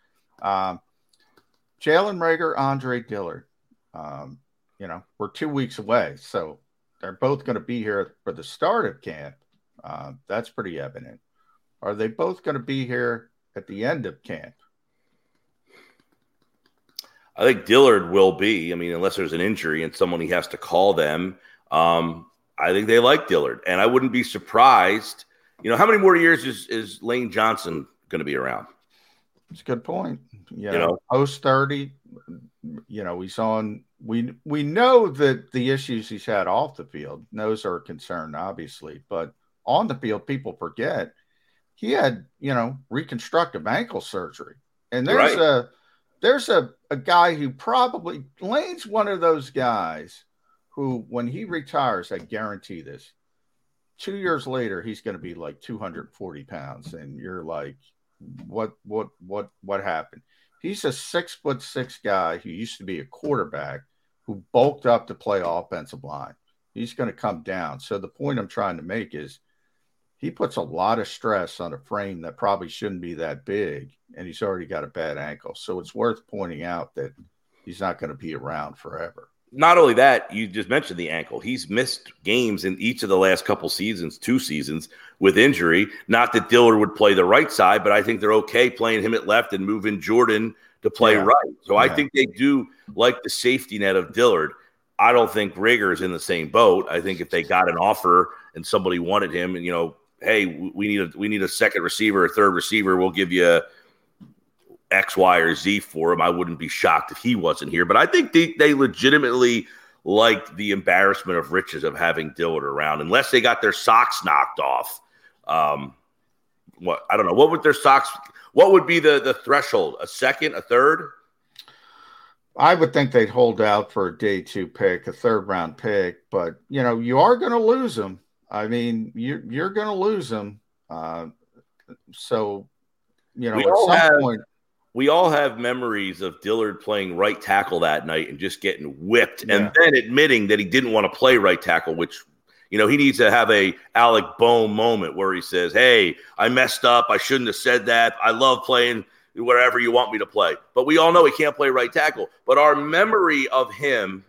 Um, Jalen Reagor, Andre Dillard. Um, you know, we're two weeks away, so they're both going to be here for the start of camp. Uh, that's pretty evident. Are they both going to be here at the end of camp? I think Dillard will be. I mean, unless there's an injury and someone he has to call them. Um, I think they like Dillard, and I wouldn't be surprised. You know, how many more years is, is Lane Johnson going to be around? It's a good point. You, you know, post thirty, you know, he's on. We we know that the issues he's had off the field, those are a concern, obviously, but on the field, people forget he had you know reconstructive ankle surgery, and there's right. a there's a a guy who probably Lane's one of those guys who, when he retires, I guarantee this. Two years later, he's going to be like 240 pounds, and you're like, what what what what happened? He's a six foot six guy who used to be a quarterback who bulked up to play offensive line. He's going to come down. So the point I'm trying to make is he puts a lot of stress on a frame that probably shouldn't be that big, and he's already got a bad ankle. So it's worth pointing out that he's not going to be around forever not only that, you just mentioned the ankle. He's missed games in each of the last couple seasons, two seasons with injury. Not that Dillard would play the right side, but I think they're okay playing him at left and moving Jordan to play yeah. right. So yeah. I think they do like the safety net of Dillard. I don't think Reagor is in the same boat. I think if they got an offer and somebody wanted him, and you know, hey, we need a we need a second receiver, a third receiver, we'll give you X, Y, or Z for him. I wouldn't be shocked if he wasn't here. But I think they, they legitimately liked the embarrassment of riches of having Dillard around, unless they got their socks knocked off. Um, what I don't know. What would their socks? What would be the the threshold? A second, a third? I would think they'd hold out for a day two pick, a third round pick, but you know you are going to lose them. I mean, you're you're going to lose them. Uh, so you know, we at some have, point, we all have memories of Dillard playing right tackle that night and just getting whipped yeah. and then admitting that he didn't want to play right tackle, which you know, he needs to have a Alec Bohm moment where he says, Hey, I messed up. I shouldn't have said that. I love playing wherever you want me to play. But we all know he can't play right tackle. But our memory of him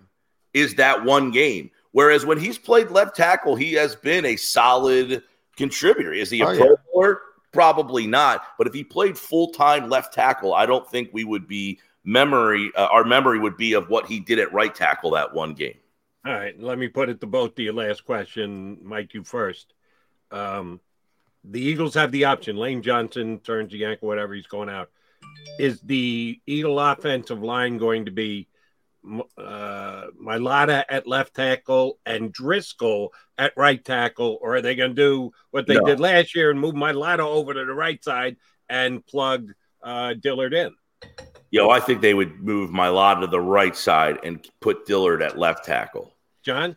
is that one game. Whereas when he's played left tackle, he has been a solid contributor. Is he a oh, pro bowler? Probably not. But if he played full time left tackle, I don't think we would be memory. Uh, our memory would be of what he did at right tackle that one game. All right, let me put it to both of you. Last question, Mike, you first. Um, the Eagles have the option. Lane Johnson turns the ankle, whatever he's going out. Is the Eagle offensive line going to be uh, Mailata at left tackle and Driscoll at right tackle, or are they going to do what they no. did last year and move Mailata over to the right side and plug uh, Dillard in? Yo, I think they would move Mailata to the right side and put Dillard at left tackle. John?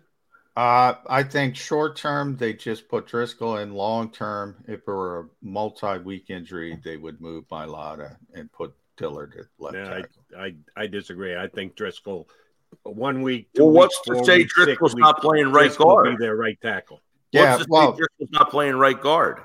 Uh, I think short term they just put Driscoll in. Long term, if it were a multi-week injury, they would move Mailata and put Dillard at left yeah, tackle. I, I, I disagree. I think Driscoll one week. well, what's to say Driscoll's not playing right Driscoll guard? Be their right tackle. Yeah, what's well, Driscoll's not playing right guard.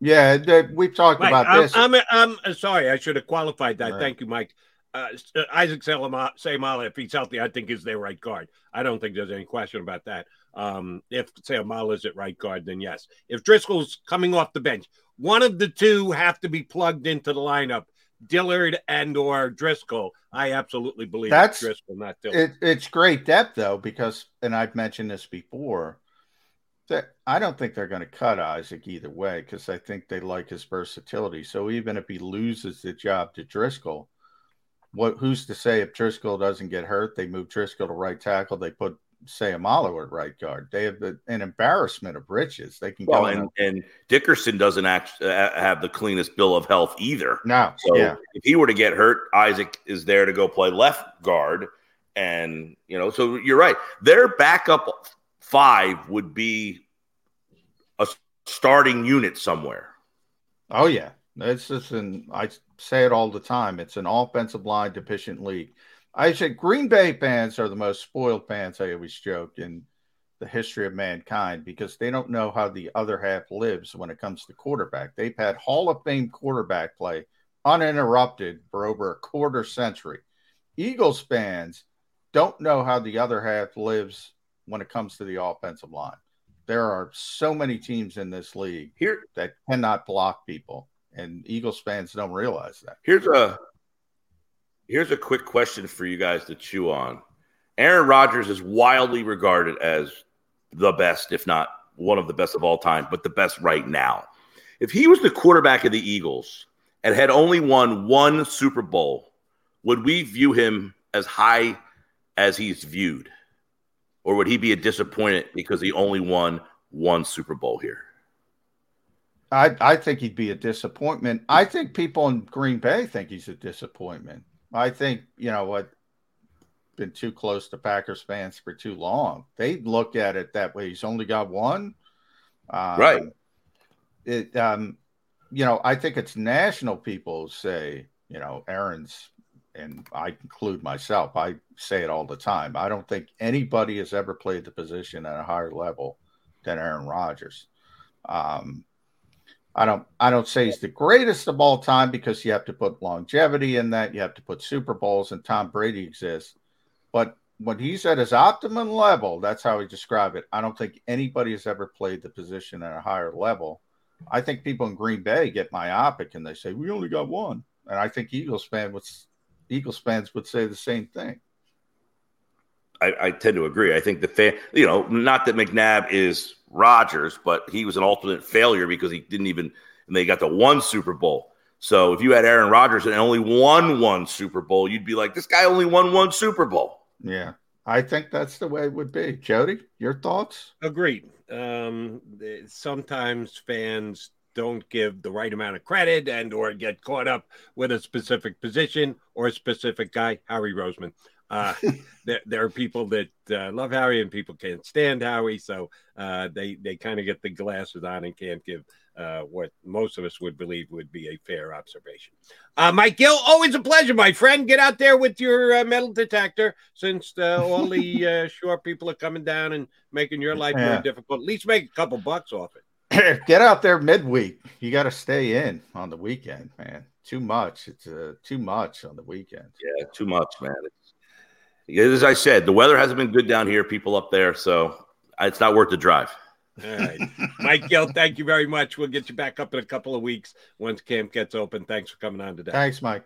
Yeah, that, we've talked Mike, about I'm, this. I'm, I'm, I'm, sorry. I should have qualified that. Right. Thank you, Mike. Uh, uh Isaac Seumalo, if he's healthy, I think is their right guard. I don't think there's any question about that. Um, if Seumalo is at right guard, then yes. If Driscoll's coming off the bench, one of the two have to be plugged into the lineup Dillard and or Driscoll. I absolutely believe that's Driscoll, not Dillard. It, it's great depth though, because and I've mentioned this before. That I don't think they're going to cut Isaac either way because I think they like his versatility. So even if he loses the job to Driscoll, what who's to say if Driscoll doesn't get hurt, they move Driscoll to right tackle, they put Seumalo at right guard. They have the, an embarrassment of riches. They can well, go and, and Dickerson doesn't actually uh, have the cleanest bill of health either. No, so yeah. if he were to get hurt, Isaac is there to go play left guard, and you know, so you're right. Their backup five would be a starting unit somewhere. Oh yeah, it's just an. I say it all the time. It's an offensive line deficient league. I said Green Bay fans are the most spoiled fans. I always joke in the history of mankind because they don't know how the other half lives when it comes to quarterback. They've had Hall of Fame quarterback play uninterrupted for over a quarter century. Eagles fans don't know how the other half lives when it comes to the offensive line. There are so many teams in this league here that cannot block people, and Eagles fans don't realize that. Here's a here's a quick question for you guys to chew on. Aaron Rodgers is wildly regarded as the best, if not one of the best of all time, but the best right now. If he was the quarterback of the Eagles and had only won one Super Bowl, would we view him as high as he's viewed? Or would he be a disappointment because he only won one Super Bowl here? I, I think he'd be a disappointment. I think people in Green Bay think he's a disappointment. I think, you know what, been too close to Packers fans for too long. They look at it that way. He's only got one. Um, right. It, um, you know, I think it's national people say, you know, Aaron's, and I include myself, I say it all the time. I don't think anybody has ever played the position at a higher level than Aaron Rodgers. Um, I don't I don't say he's the greatest of all time because you have to put longevity in that. You have to put Super Bowls and Tom Brady exists. But when he's at his optimum level, that's how he described it. I don't think anybody has ever played the position at a higher level. I think people in Green Bay get myopic and they say we only got one. And I think Eagles fan would Eagles fans would say the same thing. I, I, tend to agree. I think the fan, you know, not that McNabb is Rodgers, but he was an ultimate failure because he didn't even, and they got the one Super Bowl. So if you had Aaron Rodgers and only won one Super Bowl, you'd be like, this guy only won one Super Bowl. Yeah, I think that's the way it would be. Jody, your thoughts? Agreed. Um, sometimes fans don't give the right amount of credit and or get caught up with a specific position or a specific guy. Howie Roseman. Uh, (laughs) there, there, are people that uh, love Howie and people can't stand Howie, so uh, they they kind of get the glasses on and can't give uh, what most of us would believe would be a fair observation. Uh, Mike Gill, always a pleasure, my friend. Get out there with your uh, metal detector, since all the (laughs) short people are coming down and making your life yeah. more difficult. At least make a couple bucks off it. (laughs) Get out there midweek. You got to stay in on the weekend, man. Too much. It's too much on the weekend. Yeah, too much, man. It's as I said, the weather hasn't been good down here, people up there, so it's not worth the drive. All right. Mike (laughs) Gill, thank you very much. We'll get you back up in a couple of weeks once camp gets open. Thanks for coming on today. Thanks, Mike.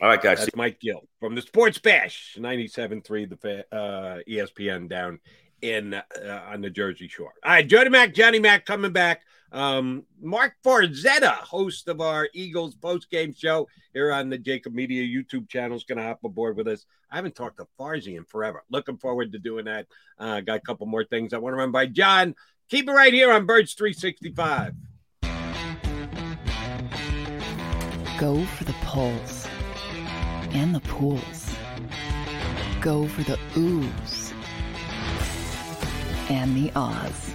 All right, guys. That's Mike Gill from the Sports Bash, 97.3, the uh, ESPN down in uh, on the Jersey Shore. All right, Jody Mack, Johnny Mack coming back. Um, Mark Farzetta, host of our Eagles post game show here on the JAKIB Media YouTube channel, is going to hop aboard with us. I haven't talked to Farzy in forever. Looking forward to doing that. Uh, got a couple more things I want to run by John. Keep it right here on Birds 365. Go for the poles and the pools. Go for the oohs and the ahs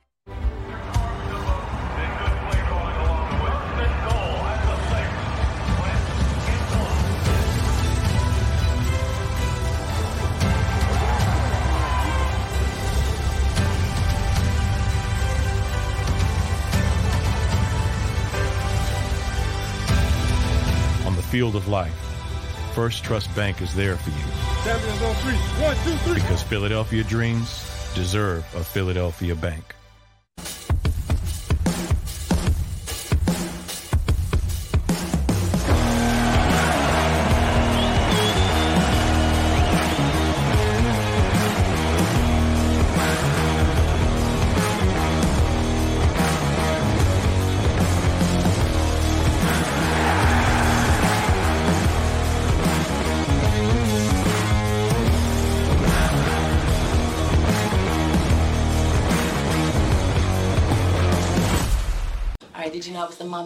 Field of life. First Trust Bank is there for you. Champions on oh, three. One, two, three. Because Philadelphia dreams deserve a Philadelphia bank.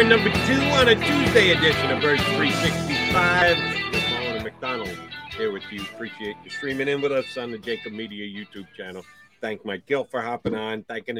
Hour number two on a Tuesday edition of Birds 365. Mullen and McDonald here with you. Appreciate you streaming in with us on the JAKIB Media YouTube channel. Thank Mike Gill for hopping on. Thanking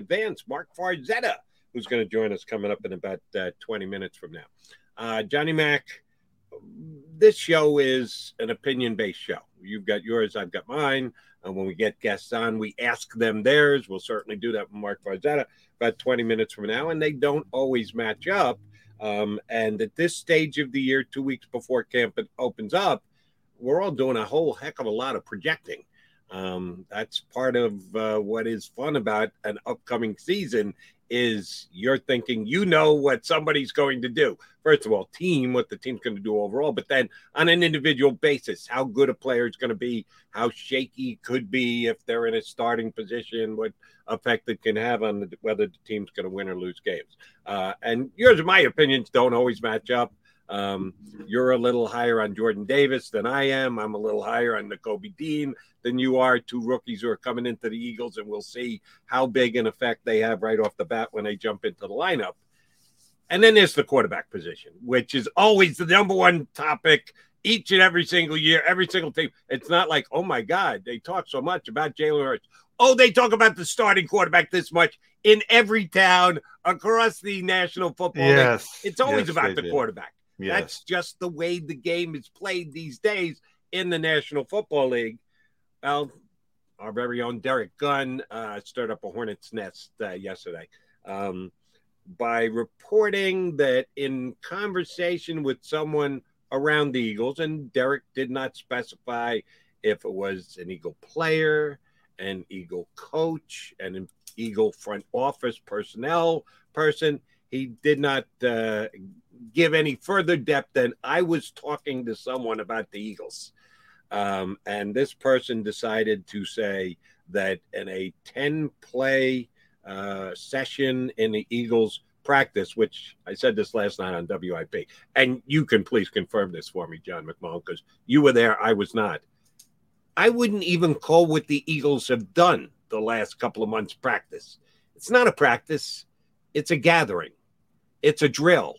Vance, Mark Farzetta, who's going to join us coming up in about uh, 20 minutes from now. Uh, Johnny Mac, this show is an opinion based show. You've got yours, I've got mine. And when we get guests on, we ask them theirs. We'll certainly do that with Mark Farzetta about 20 minutes from now. And they don't always match up. Um, and at this stage of the year, two weeks before camp opens up, we're all doing a whole heck of a lot of projecting. Um, that's part of uh, what is fun about an upcoming season is you're thinking you know what somebody's going to do. First of all, team, what the team's going to do overall, but then on an individual basis, how good a player is going to be, how shaky could be if they're in a starting position, what effect it can have on the, whether the team's going to win or lose games. Uh, and yours and my opinions don't always match up. Um, you're a little higher on Jordan Davis than I am. I'm a little higher on Nakobe Dean than you are. Two rookies who are coming into the Eagles, and we'll see how big an effect they have right off the bat when they jump into the lineup. And then there's the quarterback position, which is always the number one topic each and every single year, every single team. It's not like, oh my God, they talk so much about Jalen Hurts. Oh, they talk about the starting quarterback this much in every town across the National Football Yes. League. It's always Yes, about the do. quarterback. Yes. That's just the way the game is played these days in the National Football League. Well, our very own Derrick Gunn uh, stirred up a hornet's nest uh, yesterday um, by reporting that in conversation with someone around the Eagles, and Derrick did not specify if it was an Eagle player, an Eagle coach, an Eagle front office personnel person. He did not uh, give any further depth than I was talking to someone about the Eagles. Um, and this person decided to say that in a 10 play uh, session in the Eagles practice, which I said this last night on WIP, and you can please confirm this for me, John McMullen, because you were there, I was not. I wouldn't even call what the Eagles have done the last couple of months practice. It's not a practice, it's a gathering, it's a drill.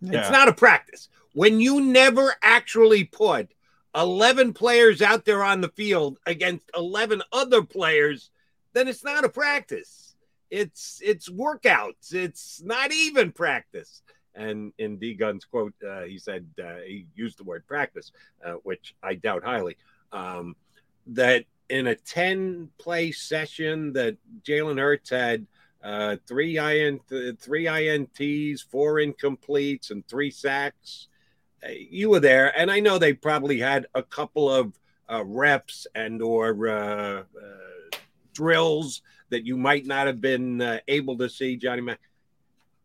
Yeah. It's not a practice. When you never actually put 11 players out there on the field against 11 other players, then it's not a practice. It's it's workouts. It's not even practice. And in D Gunn's quote, uh, he said uh, he used the word practice, uh, which I doubt highly. Um, that in a 10 play session that Jalen Hurts had uh, three INT, three ints, four incompletes, and three sacks. Uh, you were there, and I know they probably had a couple of uh, reps and or uh, uh, drills that you might not have been uh, able to see. Johnny Mac,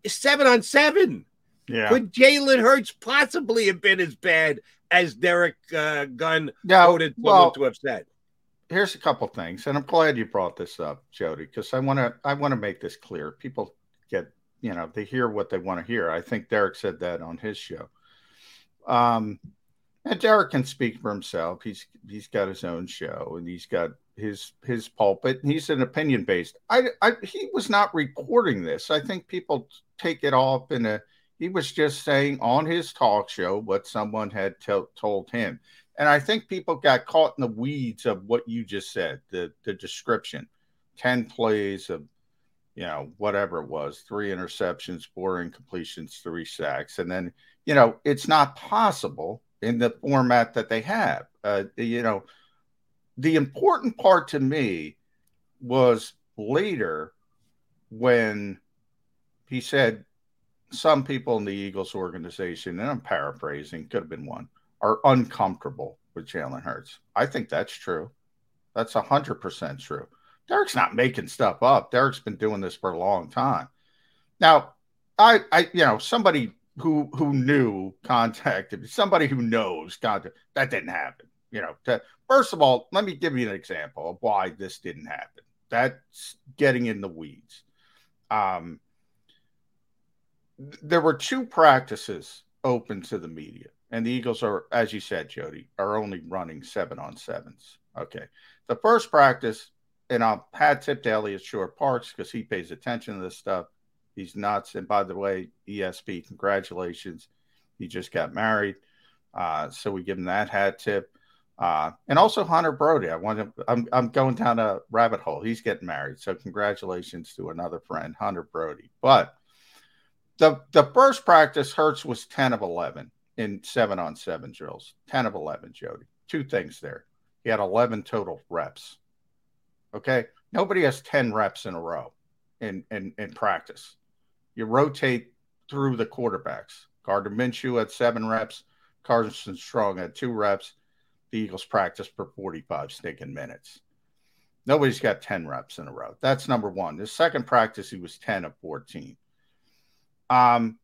seven on seven. Yeah. Could Jalen Hurts possibly have been as bad as Derrick uh, Gunn yeah, quoted well, to have said? Here's a couple things, and I'm glad you brought this up, Jody, because I want to I want to make this clear. People get you know they hear what they want to hear. I think Derrick said that on his show. Um, and Derrick can speak for himself. He's he's got his own show and he's got his his pulpit. And he's an opinion based. I, I he was not reporting this. I think people take it off in a. He was just saying on his talk show what someone had t- told him. And I think people got caught in the weeds of what you just said, the the description. 10 plays of you know, whatever it was, three interceptions, four incompletions, three sacks. And then, you know, it's not possible in the format that they have. Uh, you know, the important part to me was later when he said some people in the Eagles organization, and I'm paraphrasing, could have been one, are uncomfortable with Jalen Hurts. I think that's true. That's 100% true. Derrick's not making stuff up. Derrick's been doing this for a long time. Now, I, I, you know, somebody who who knew contacted somebody who knows contact that didn't happen. You know, to, first of all, let me give you an example of why this didn't happen. That's getting in the weeds. Um, there were two practices open to the media. And the Eagles are, as you said, Jody, are only running seven on sevens. Okay. The first practice, and I'll hat tip to Eliot Shorr-Parks because he pays attention to this stuff. He's nuts. And by the way, ESP, congratulations. He just got married. Uh, so we give him that hat tip. Uh, and also Hunter Brody. I want to, I'm, I'm going down a rabbit hole. He's getting married. So congratulations to another friend, Hunter Brody. But the the first practice, Hurts was 10 of 11 in seven on seven drills. 10 of 11, Jody. Two things there. He had 11 total reps. Okay. Nobody has 10 reps in a row in, in, in practice. You rotate through the quarterbacks. Gardner Minshew had seven reps. Carson Strong had two reps. The Eagles practice for 45 stinking minutes. Nobody's got 10 reps in a row. That's number one. The second practice, he was 10 of 14. Um,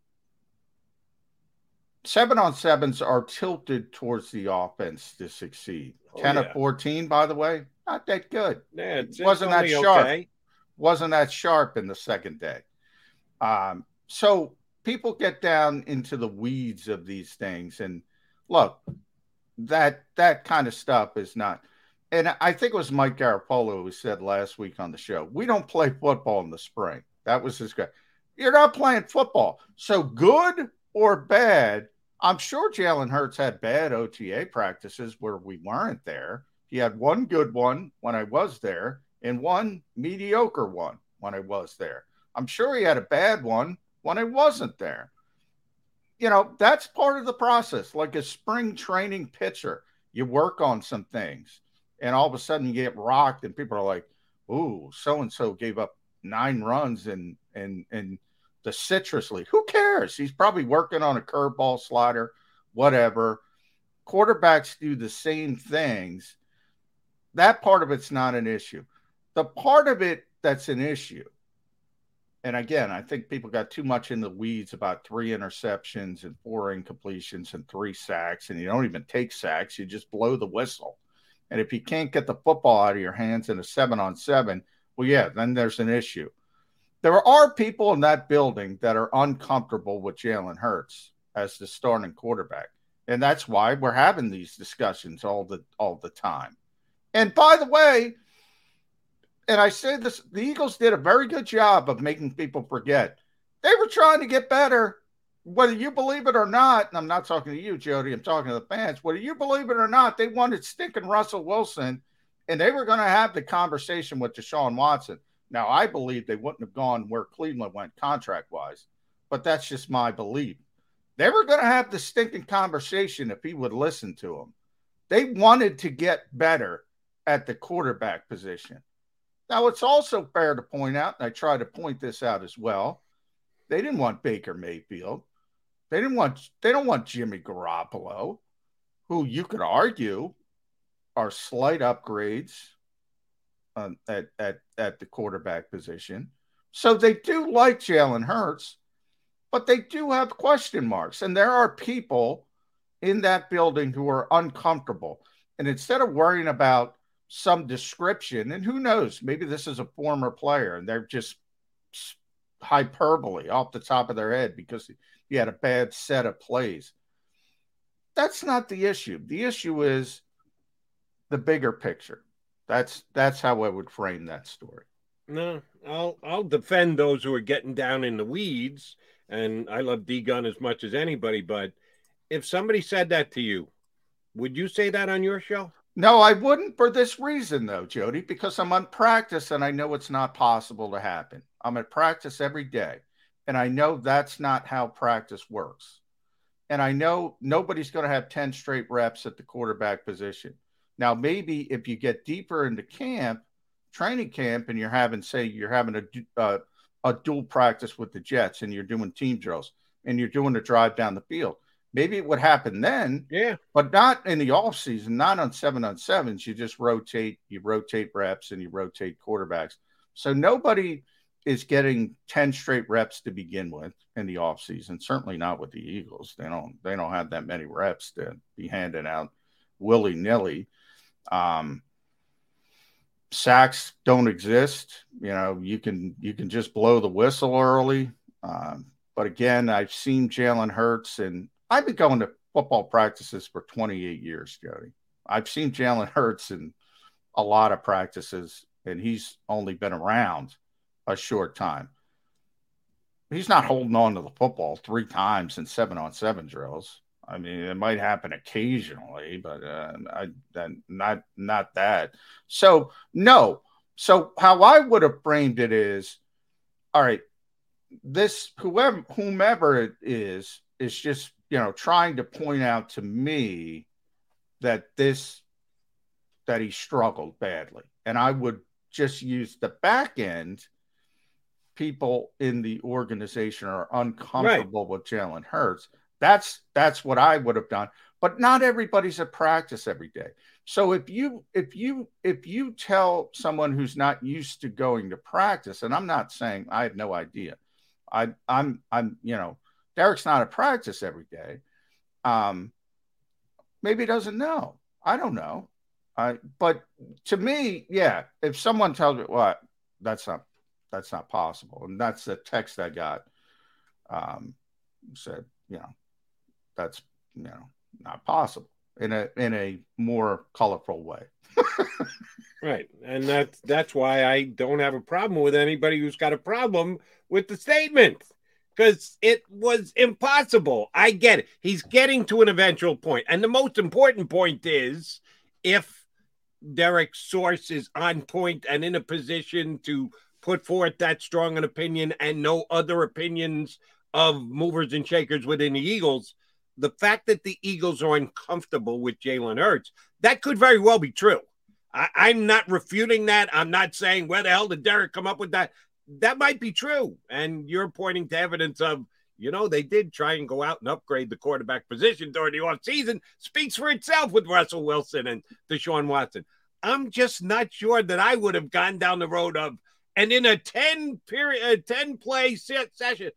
seven on sevens are tilted towards the offense to succeed. Oh, 10 yeah. of 14, by the way, not that good. Yeah, wasn't that sharp. Okay. Wasn't that sharp in the second day. Um, so people get down into the weeds of these things. And look, that that kind of stuff is not. And I think it was Mike Garafolo who said last week on the show, we don't play football in the spring. That was his guy. You're not playing football. So good or bad, I'm sure Jalen Hurts had bad OTA practices where we weren't there. He had one good one when I was there and one mediocre one when I was there. I'm sure he had a bad one when I wasn't there. You know, that's part of the process. Like a spring training pitcher, you work on some things and all of a sudden you get rocked and people are like, ooh, so and so gave up nine runs and and and the citrus. Who cares? He's probably working on a curveball slider, whatever. Quarterbacks do the same things. That part of it's not an issue. The part of it that's an issue and again, I think people got too much in the weeds about three interceptions and four incompletions and three sacks, and you don't even take sacks, you just blow the whistle. And if you can't get the football out of your hands in a seven on seven, well, yeah, then there's an issue. There are people in that building that are uncomfortable with Jalen Hurts as the starting quarterback. And that's why we're having these discussions all the all the time. And by the way, and I say this, the Eagles did a very good job of making people forget. They were trying to get better. Whether you believe it or not, and I'm not talking to you, Jody, I'm talking to the fans. Whether you believe it or not, they wanted stinking Russell Wilson, and they were going to have the conversation with Deshaun Watson. Now, I believe they wouldn't have gone where Cleveland went contract wise, but that's just my belief. They were going to have the stinking conversation if he would listen to them. They wanted to get better at the quarterback position. Now, it's also fair to point out, and I try to point this out as well. They didn't want Baker Mayfield. They didn't want they don't want Jimmy Garoppolo, who you could argue are slight upgrades um, at, at at the quarterback position. So they do like Jalen Hurts, but they do have question marks, and there are people in that building who are uncomfortable. And instead of worrying about some description, and who knows, maybe this is a former player and they're just hyperbole off the top of their head because he had a bad set of plays. That's not the issue. The issue is the bigger picture. That's that's how I would frame that story. No, I'll I'll defend those who are getting down in the weeds, and I love D Gunn as much as anybody. But if somebody said that to you, would you say that on your show? No, I wouldn't for this reason, though, Jody, because I'm on practice and I know it's not possible to happen. I'm at practice every day, and I know that's not how practice works. And I know nobody's going to have 10 straight reps at the quarterback position. Now, maybe if you get deeper into camp, training camp, and you're having, say, you're having a, uh, a dual practice with the Jets and you're doing team drills and you're doing a drive down the field Maybe it would happen then. Yeah. But not in the off season, not on seven on sevens. You just rotate, you rotate reps and you rotate quarterbacks. So nobody is getting 10 straight reps to begin with in the off season. Certainly not with the Eagles. They don't they don't have that many reps to be handing out willy-nilly. Um sacks don't exist. You know, you can you can just blow the whistle early. Um, but again, I've seen Jalen Hurts and I've been going to football practices for 28 years, Jody. I've seen Jalen Hurts in a lot of practices, and he's only been around a short time. He's not holding on to the football three times in seven on seven drills. I mean, it might happen occasionally, but uh, I, not not that. So no. So how I would have framed it is, all right, this whoever whomever it is is just you know, trying to point out to me that this that he struggled badly. And I would just use the back end. People in the organization are uncomfortable right. with Jalen Hurts. That's that's what I would have done. But not everybody's at practice every day. So if you if you if you tell someone who's not used to going to practice, and I'm not saying I have no idea. I I'm I'm you know Derrick's not at practice every day. Um, maybe doesn't know. I don't know. I, but to me, yeah, if someone tells me, well, that's not that's not possible, and that's the text I got. Um, said, you know, that's you know not possible in a in a more colorful way. (laughs) right, and that's that's why I don't have a problem with anybody who's got a problem with the statement because it was impossible. I get it. He's getting to an eventual point. And the most important point is if Derrick's source is on point and in a position to put forth that strong an opinion and no other opinions of movers and shakers within the Eagles, the fact that the Eagles are uncomfortable with Jalen Hurts, that could very well be true. I, am not refuting that. I'm not saying where the hell did Derrick come up with that that might be true. And you're pointing to evidence of, you know, they did try and go out and upgrade the quarterback position during the offseason. Speaks for itself with Russell Wilson and Deshaun Watson. I'm just not sure that I would have gone down the road of and in a 10 period, a 10 play set session.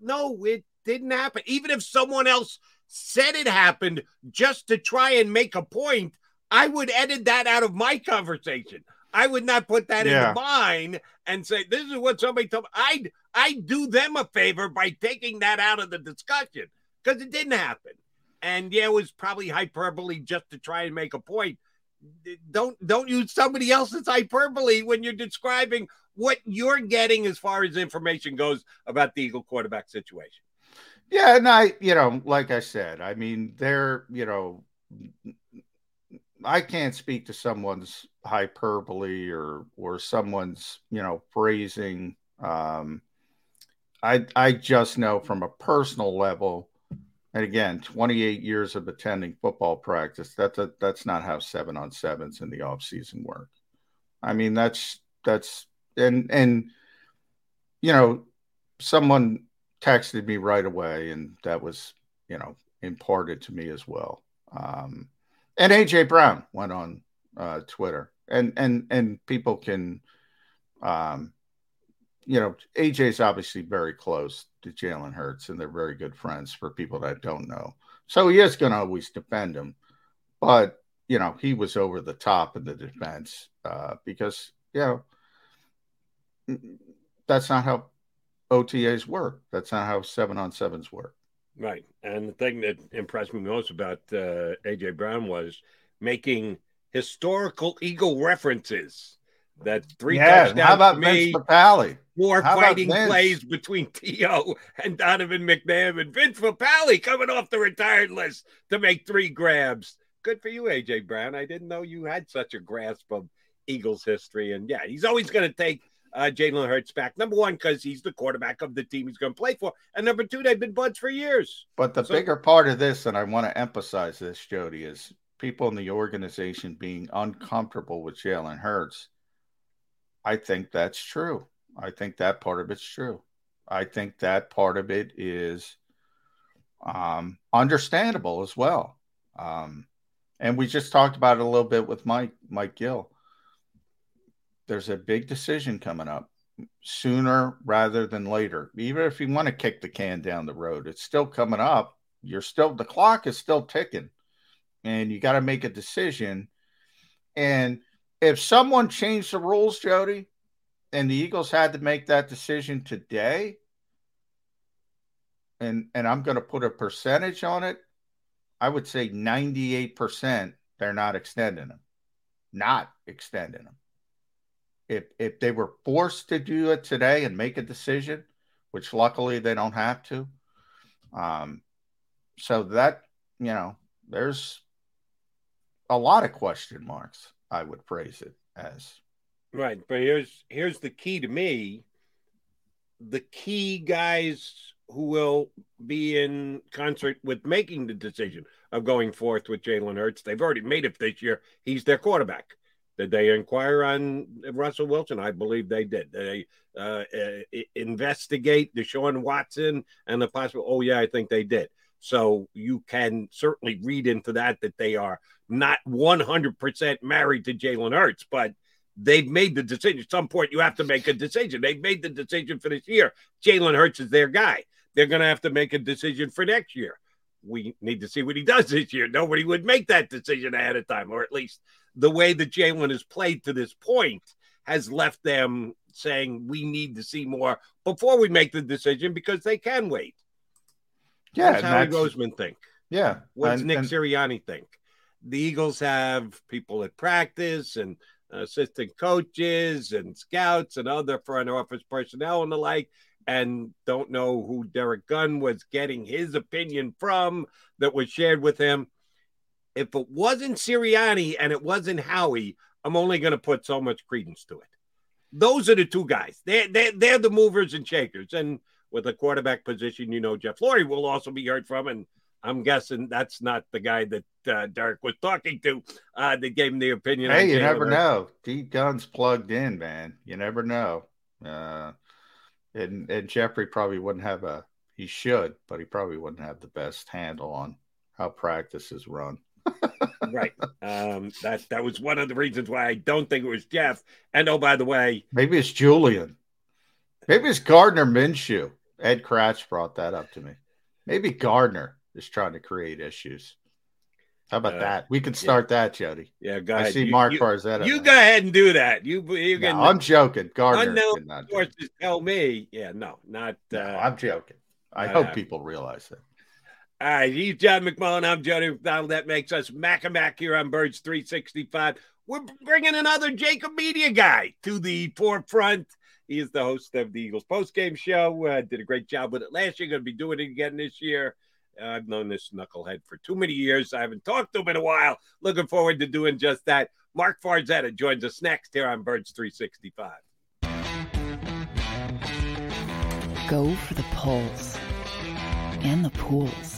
No, it didn't happen. Even if someone else said it happened just to try and make a point, I would edit that out of my conversation. I would not put that Yeah. into mine and say this is what somebody told me. I'd I do them a favor by taking that out of the discussion because it didn't happen. And yeah, it was probably hyperbole just to try and make a point. Don't don't use somebody else's hyperbole when you're describing what you're getting as far as information goes about the Eagle quarterback situation. Yeah, and I, you know, like I said, I mean, they're, you know, I can't speak to someone's hyperbole or or someone's, you know, phrasing. Um, I I just know from a personal level, and again, 28 years of attending football practice, that's a, that's not how seven on sevens in the off season work. I mean, that's that's and and you know, someone texted me right away, and that was, you know, imparted to me as well. Um, and AJ Brown went on uh, Twitter, and and and people can, um, you know, AJ's obviously very close to Jalen Hurts, and they're very good friends. For people that don't know, so he is going to always defend him, but you know, he was over the top in the defense uh, because you know that's not how OTAs work. That's not how seven on sevens work. Right. And the thing that impressed me most about uh, AJ Brown was making historical Eagle references. That three Yeah, touchdowns how about Vince me, Papale? four How fighting plays between (laughs) T.O. and Donovan McNabb and Vince Papale coming off the retired list to make three grabs. Good for you, AJ Brown. I didn't know you had such a grasp of Eagles history. And yeah, he's always going to take uh, Jalen Hurts back. Number one, because he's the quarterback of the team he's going to play for. And number two, they've been buds for years. But the So- bigger part of this, and I want to emphasize this, Jody, is people in the organization being uncomfortable with Jalen Hurts. I think that's true. I think that part of it's true. I think that part of it is um, understandable as well. Um, and we just talked about it a little bit with Mike Mike Gill. There's a big decision coming up sooner rather than later. Even if you want to kick the can down the road, it's still coming up. You're still the clock is still ticking, and you got to make a decision. And if someone changed the rules, Jody, and the Eagles had to make that decision today, and and I'm going to put a percentage on it, I would say 98% they're not extending them. Not extending them. If if they were forced to do it today and make a decision, which luckily they don't have to, um, so that you know, there's a lot of question marks. I would phrase it as. Right, but here's here's the key to me. The key guys who will be in concert with making the decision of going forth with Jalen Hurts. They've already made it this year. He's their quarterback. Did they inquire on Russell Wilson? I believe they did. They uh, uh, investigate Deshaun Watson and the possible? Oh yeah, I think they did. So you can certainly read into that that they are not 100% married to Jalen Hurts, but they've made the decision. At some point, you have to make a decision. They've made the decision for this year. Jalen Hurts is their guy. They're going to have to make a decision for next year. We need to see what he does this year. Nobody would make that decision ahead of time, or at least the way that Jalen has played to this point has left them saying we need to see more before we make the decision because they can wait. Yeah, Howie Roseman think? Yeah. What's and- Nick and- Sirianni think? The Eagles have people at practice and assistant coaches and scouts and other front office personnel and the like, and don't know who Derrick Gunn was getting his opinion from that was shared with him. If it wasn't Sirianni and it wasn't Howie, I'm only going to put so much credence to it. Those are the two guys. They're, they're, they're the movers and shakers. And with the quarterback position, you know, Jeff Lurie will also be heard from. And I'm guessing that's not the guy that uh, Derrick was talking to uh, that gave him the opinion. Hey, you never know. D Gunn's plugged in, man. You never know. Uh, and and Jeffrey probably wouldn't have a. He should, but he probably wouldn't have the best handle on how practice is run. Right. Um, that that was one of the reasons why I don't think it was Jeff. And oh, by the way, maybe it's Julian. Maybe it's Gardner Minshew. Ed Kracz brought that up to me. Maybe Gardner is trying to create issues. How about uh, that? We can start yeah. that, Jody. Yeah, go ahead. I see you, Mark you, Farzetta. You go ahead and do that. You, you can. No, I'm joking. Gardner. Unknown sources tell me. Yeah, no, not. Uh, no, I'm joking. I hope people realize that. All right, he's John McMullen. I'm Jody McDonald. That makes us Mac here on Birds 365. We're bringing another JAKIB Media guy to the forefront. He is the host of the Eagles postgame show. Uh, did a great job with it last year. Going to be doing it again this year. Uh, I've known this knucklehead for too many years. I haven't talked to him in a while. Looking forward to doing just that. Mark Farzetta joins us next here on Birds 365. Go for the polls and the pools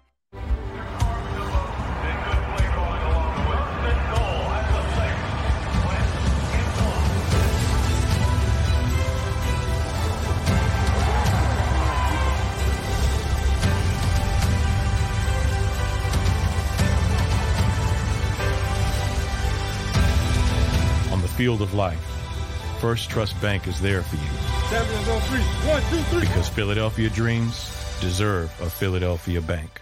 Field of life, First Trust Bank is there for you. Seven, oh, three. One, two, three. Because Philadelphia dreams deserve a Philadelphia bank.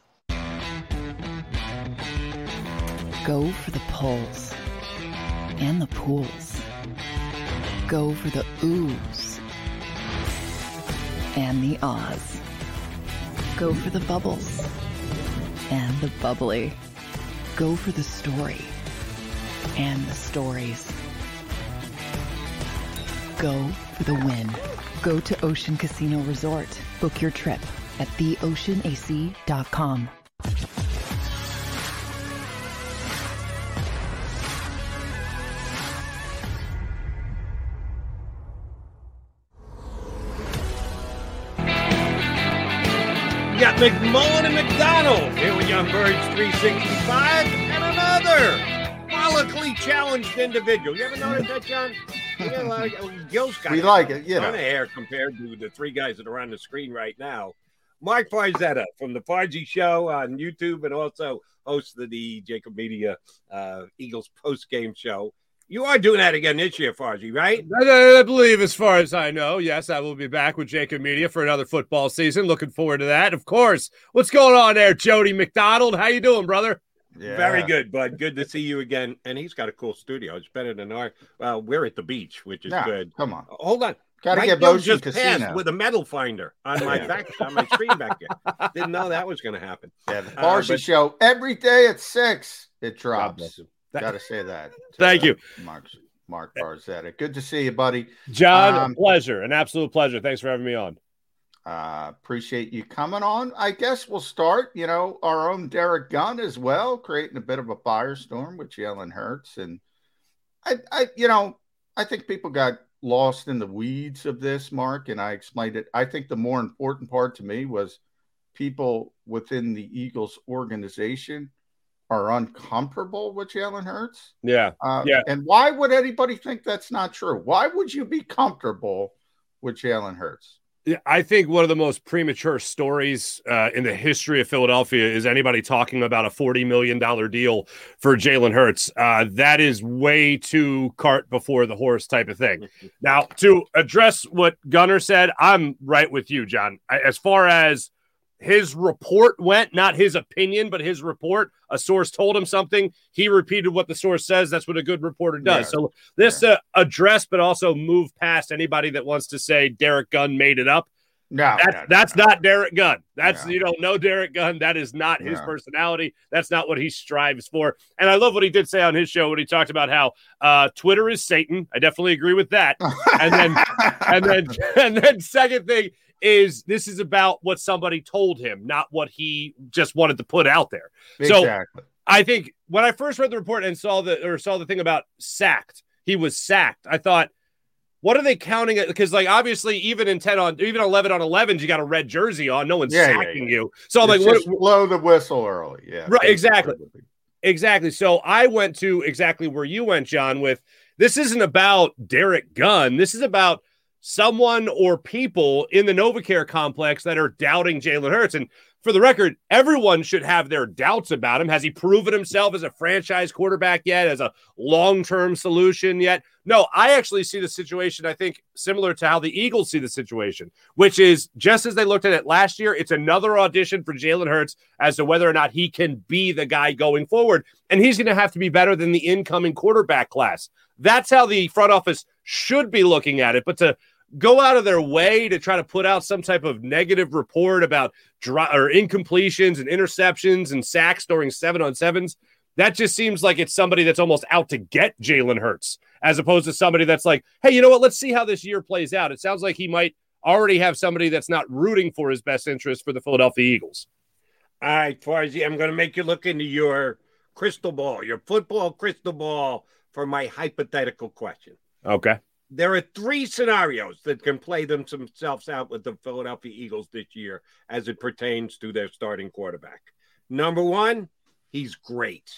Go for the polls and the pools. Go for the oohs and the ahs. Go for the bubbles and the bubbly. Go for the story and the stories. Go for the win. Go to Ocean Casino Resort. Book your trip at theoceanac.com. got McMullen and McDonald here with Young Birds 365 and another follically challenged individual. You ever notice that, John? You like, Gil's got we like it, yeah. Of hair compared to the three guys that are on the screen right now. Mark Farzetta from the Farzy Show on YouTube and also host of the JAKIB Media uh, Eagles post game show. You are doing that again this year, Farzy, right? I, I, believe, as far as I know, yes, I will be back with JAKIB Media for another football season. Looking forward to that, of course. What's going on there, Jody McDonald? How you doing, brother? Yeah. Very good, bud. Good to see you again. And he's got a cool studio. It's better than our. Well, we're at the beach, which is good. Come on, hold on. Got to get both just Casino with a metal finder on my back on my screen back there. Didn't know that was going to happen. Yeah, the Farzy uh, show every day at six. It drops. Got to say that. Thank you, Mark. Mark Farzetta. Good to see you, buddy. John, um, pleasure, an absolute pleasure. Thanks for having me on. Uh, appreciate you coming on. I guess we'll start. You know, our own Derrick Gunn as well, creating a bit of a firestorm with Jalen Hurts, and I, I, you know, I think people got lost in the weeds of this, Mark, and I explained it. I think the more important part to me was people within the Eagles organization are uncomfortable with Jalen Hurts. Yeah. Uh, yeah. And why would anybody think that's not true? Why would you be comfortable with Jalen Hurts? I think one of the most premature stories uh, in the history of Philadelphia is anybody talking about a $40 million deal for Jalen Hurts. Uh, that is way too cart before the horse type of thing. (laughs) now, to address what Gunner said, I'm right with you, John. As far as his report went, not his opinion, but his report. A source told him something. He repeated what the source says. That's what a good reporter does. Yeah. So this yeah. uh, address, but also move past anybody that wants to say Derrick Gunn made it up. No, that's, no, that's no. not Derrick Gunn. That's you don't know Derrick Gunn. That is not his personality. That's not what he strives for. And I love what he did say on his show when he talked about how uh, Twitter is Satan. I definitely agree with that. and then, and then, (laughs) and then, second thing is this is about what somebody told him, not what he just wanted to put out there. Exactly. So I think when I first read the report and saw the or saw the thing about sacked, he was sacked. I thought, what are they counting it? Because like obviously, even in ten on even eleven on elevens, you got a red jersey on. No one's Yeah, yeah, sacking yeah. you. So I'm It's like, just what, blow the whistle early. Yeah. Right, exactly. Exactly. So I went to exactly where you went, John, with this isn't about Derrick Gunn. This is about someone or people in the Novacare complex that are doubting Jalen Hurts. And for the record, everyone should have their doubts about him. Has he proven himself as a franchise quarterback yet, as a long term solution yet? No, I actually see the situation, I think, similar to how the Eagles see the situation, which is just as they looked at it last year, it's another audition for Jalen Hurts as to whether or not he can be the guy going forward. And he's going to have to be better than the incoming quarterback class. That's how the front office should be looking at it. But to go out of their way to try to put out some type of negative report about dry, or incompletions and interceptions and sacks during seven on sevens. That just seems like it's somebody that's almost out to get Jalen Hurts, as opposed to somebody that's like, hey, you know what? Let's see how this year plays out. It sounds like he might already have somebody that's not rooting for his best interest for the Philadelphia Eagles. All right, Farzy, I'm going to make you look into your crystal ball, your football crystal ball for my hypothetical question. Okay. There are three scenarios that can play themselves out with the Philadelphia Eagles this year as it pertains to their starting quarterback. Number one, he's great.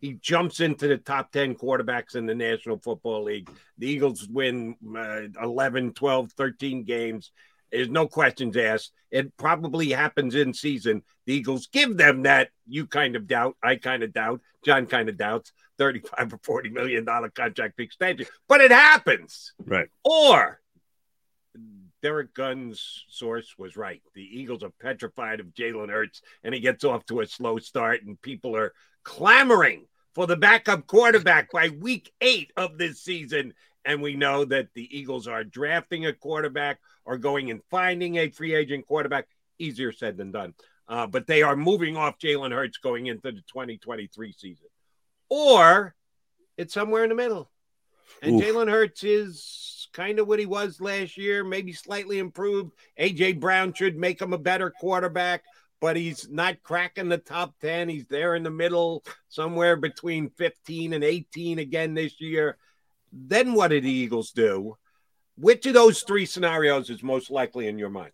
He jumps into the top 10 quarterbacks in the National Football League. The Eagles win uh, 11, 12, 13 games. There's no questions asked. It probably happens in season. The Eagles give them that. You kind of doubt. I kind of doubt. John kind of doubts. 35 or 40 million dollar contract extension, but it happens. Right. Or Derrick Gunn's source was right. The Eagles are petrified of Jalen Hurts, and he gets off to a slow start, and people are clamoring for the backup quarterback by week eight of this season. And we know that the Eagles are drafting a quarterback or going and finding a free agent quarterback. Easier said than done. Uh, but they are moving off Jalen Hurts going into the 2023 season. Or it's somewhere in the middle. And. Jalen Hurts is kind of what he was last year, maybe slightly improved. AJ Brown should make him a better quarterback, but he's not cracking the top 10. He's there in the middle, somewhere between 15 and 18 again this year. Then what did the Eagles do? Which of those three scenarios is most likely in your mind?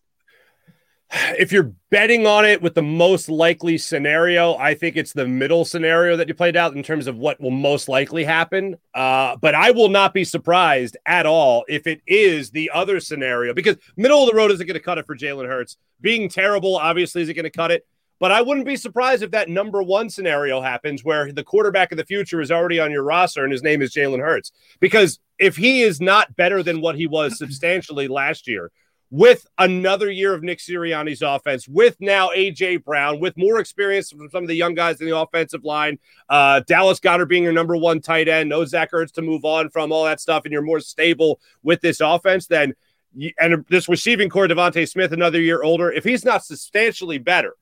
If you're betting on it with the most likely scenario, I think it's the middle scenario that you played out in terms of what will most likely happen. Uh, but I will not be surprised at all if it is the other scenario because middle of the road isn't going to cut it for Jalen Hurts. Being terrible, obviously, isn't going to cut it. But I wouldn't be surprised if that number one scenario happens where the quarterback of the future is already on your roster and his name is Jalen Hurts. Because if he is not better than what he was (clears throat) substantially last year, with another year of Nick Sirianni's offense, with now AJ Brown, with more experience from some of the young guys in the offensive line, uh, Dallas Goedert being your number one tight end, no Zach Ertz to move on from all that stuff, and you're more stable with this offense, then and this receiving corps, DeVonta Smith, another year older, if he's not substantially better,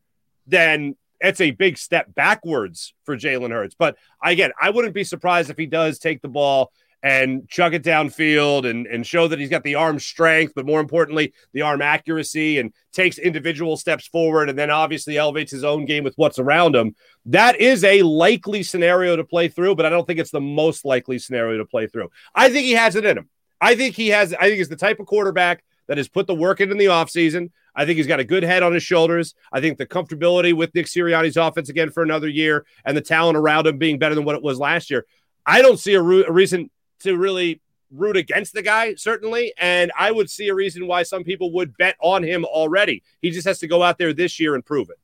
then it's a big step backwards for Jalen Hurts. But again, I wouldn't be surprised if he does take the ball and chuck it downfield and, and show that he's got the arm strength, but more importantly, the arm accuracy and takes individual steps forward and then obviously elevates his own game with what's around him. That is a likely scenario to play through, but I don't think it's the most likely scenario to play through. I think he has it in him. I think he has, I think he's the type of quarterback that has put the work in in the offseason. I think he's got a good head on his shoulders. I think the comfortability with Nick Sirianni's offense again for another year and the talent around him being better than what it was last year. I don't see a, ro- a reason to really root against the guy, certainly. And I would see a reason why some people would bet on him already. He just has to go out there this year and prove it.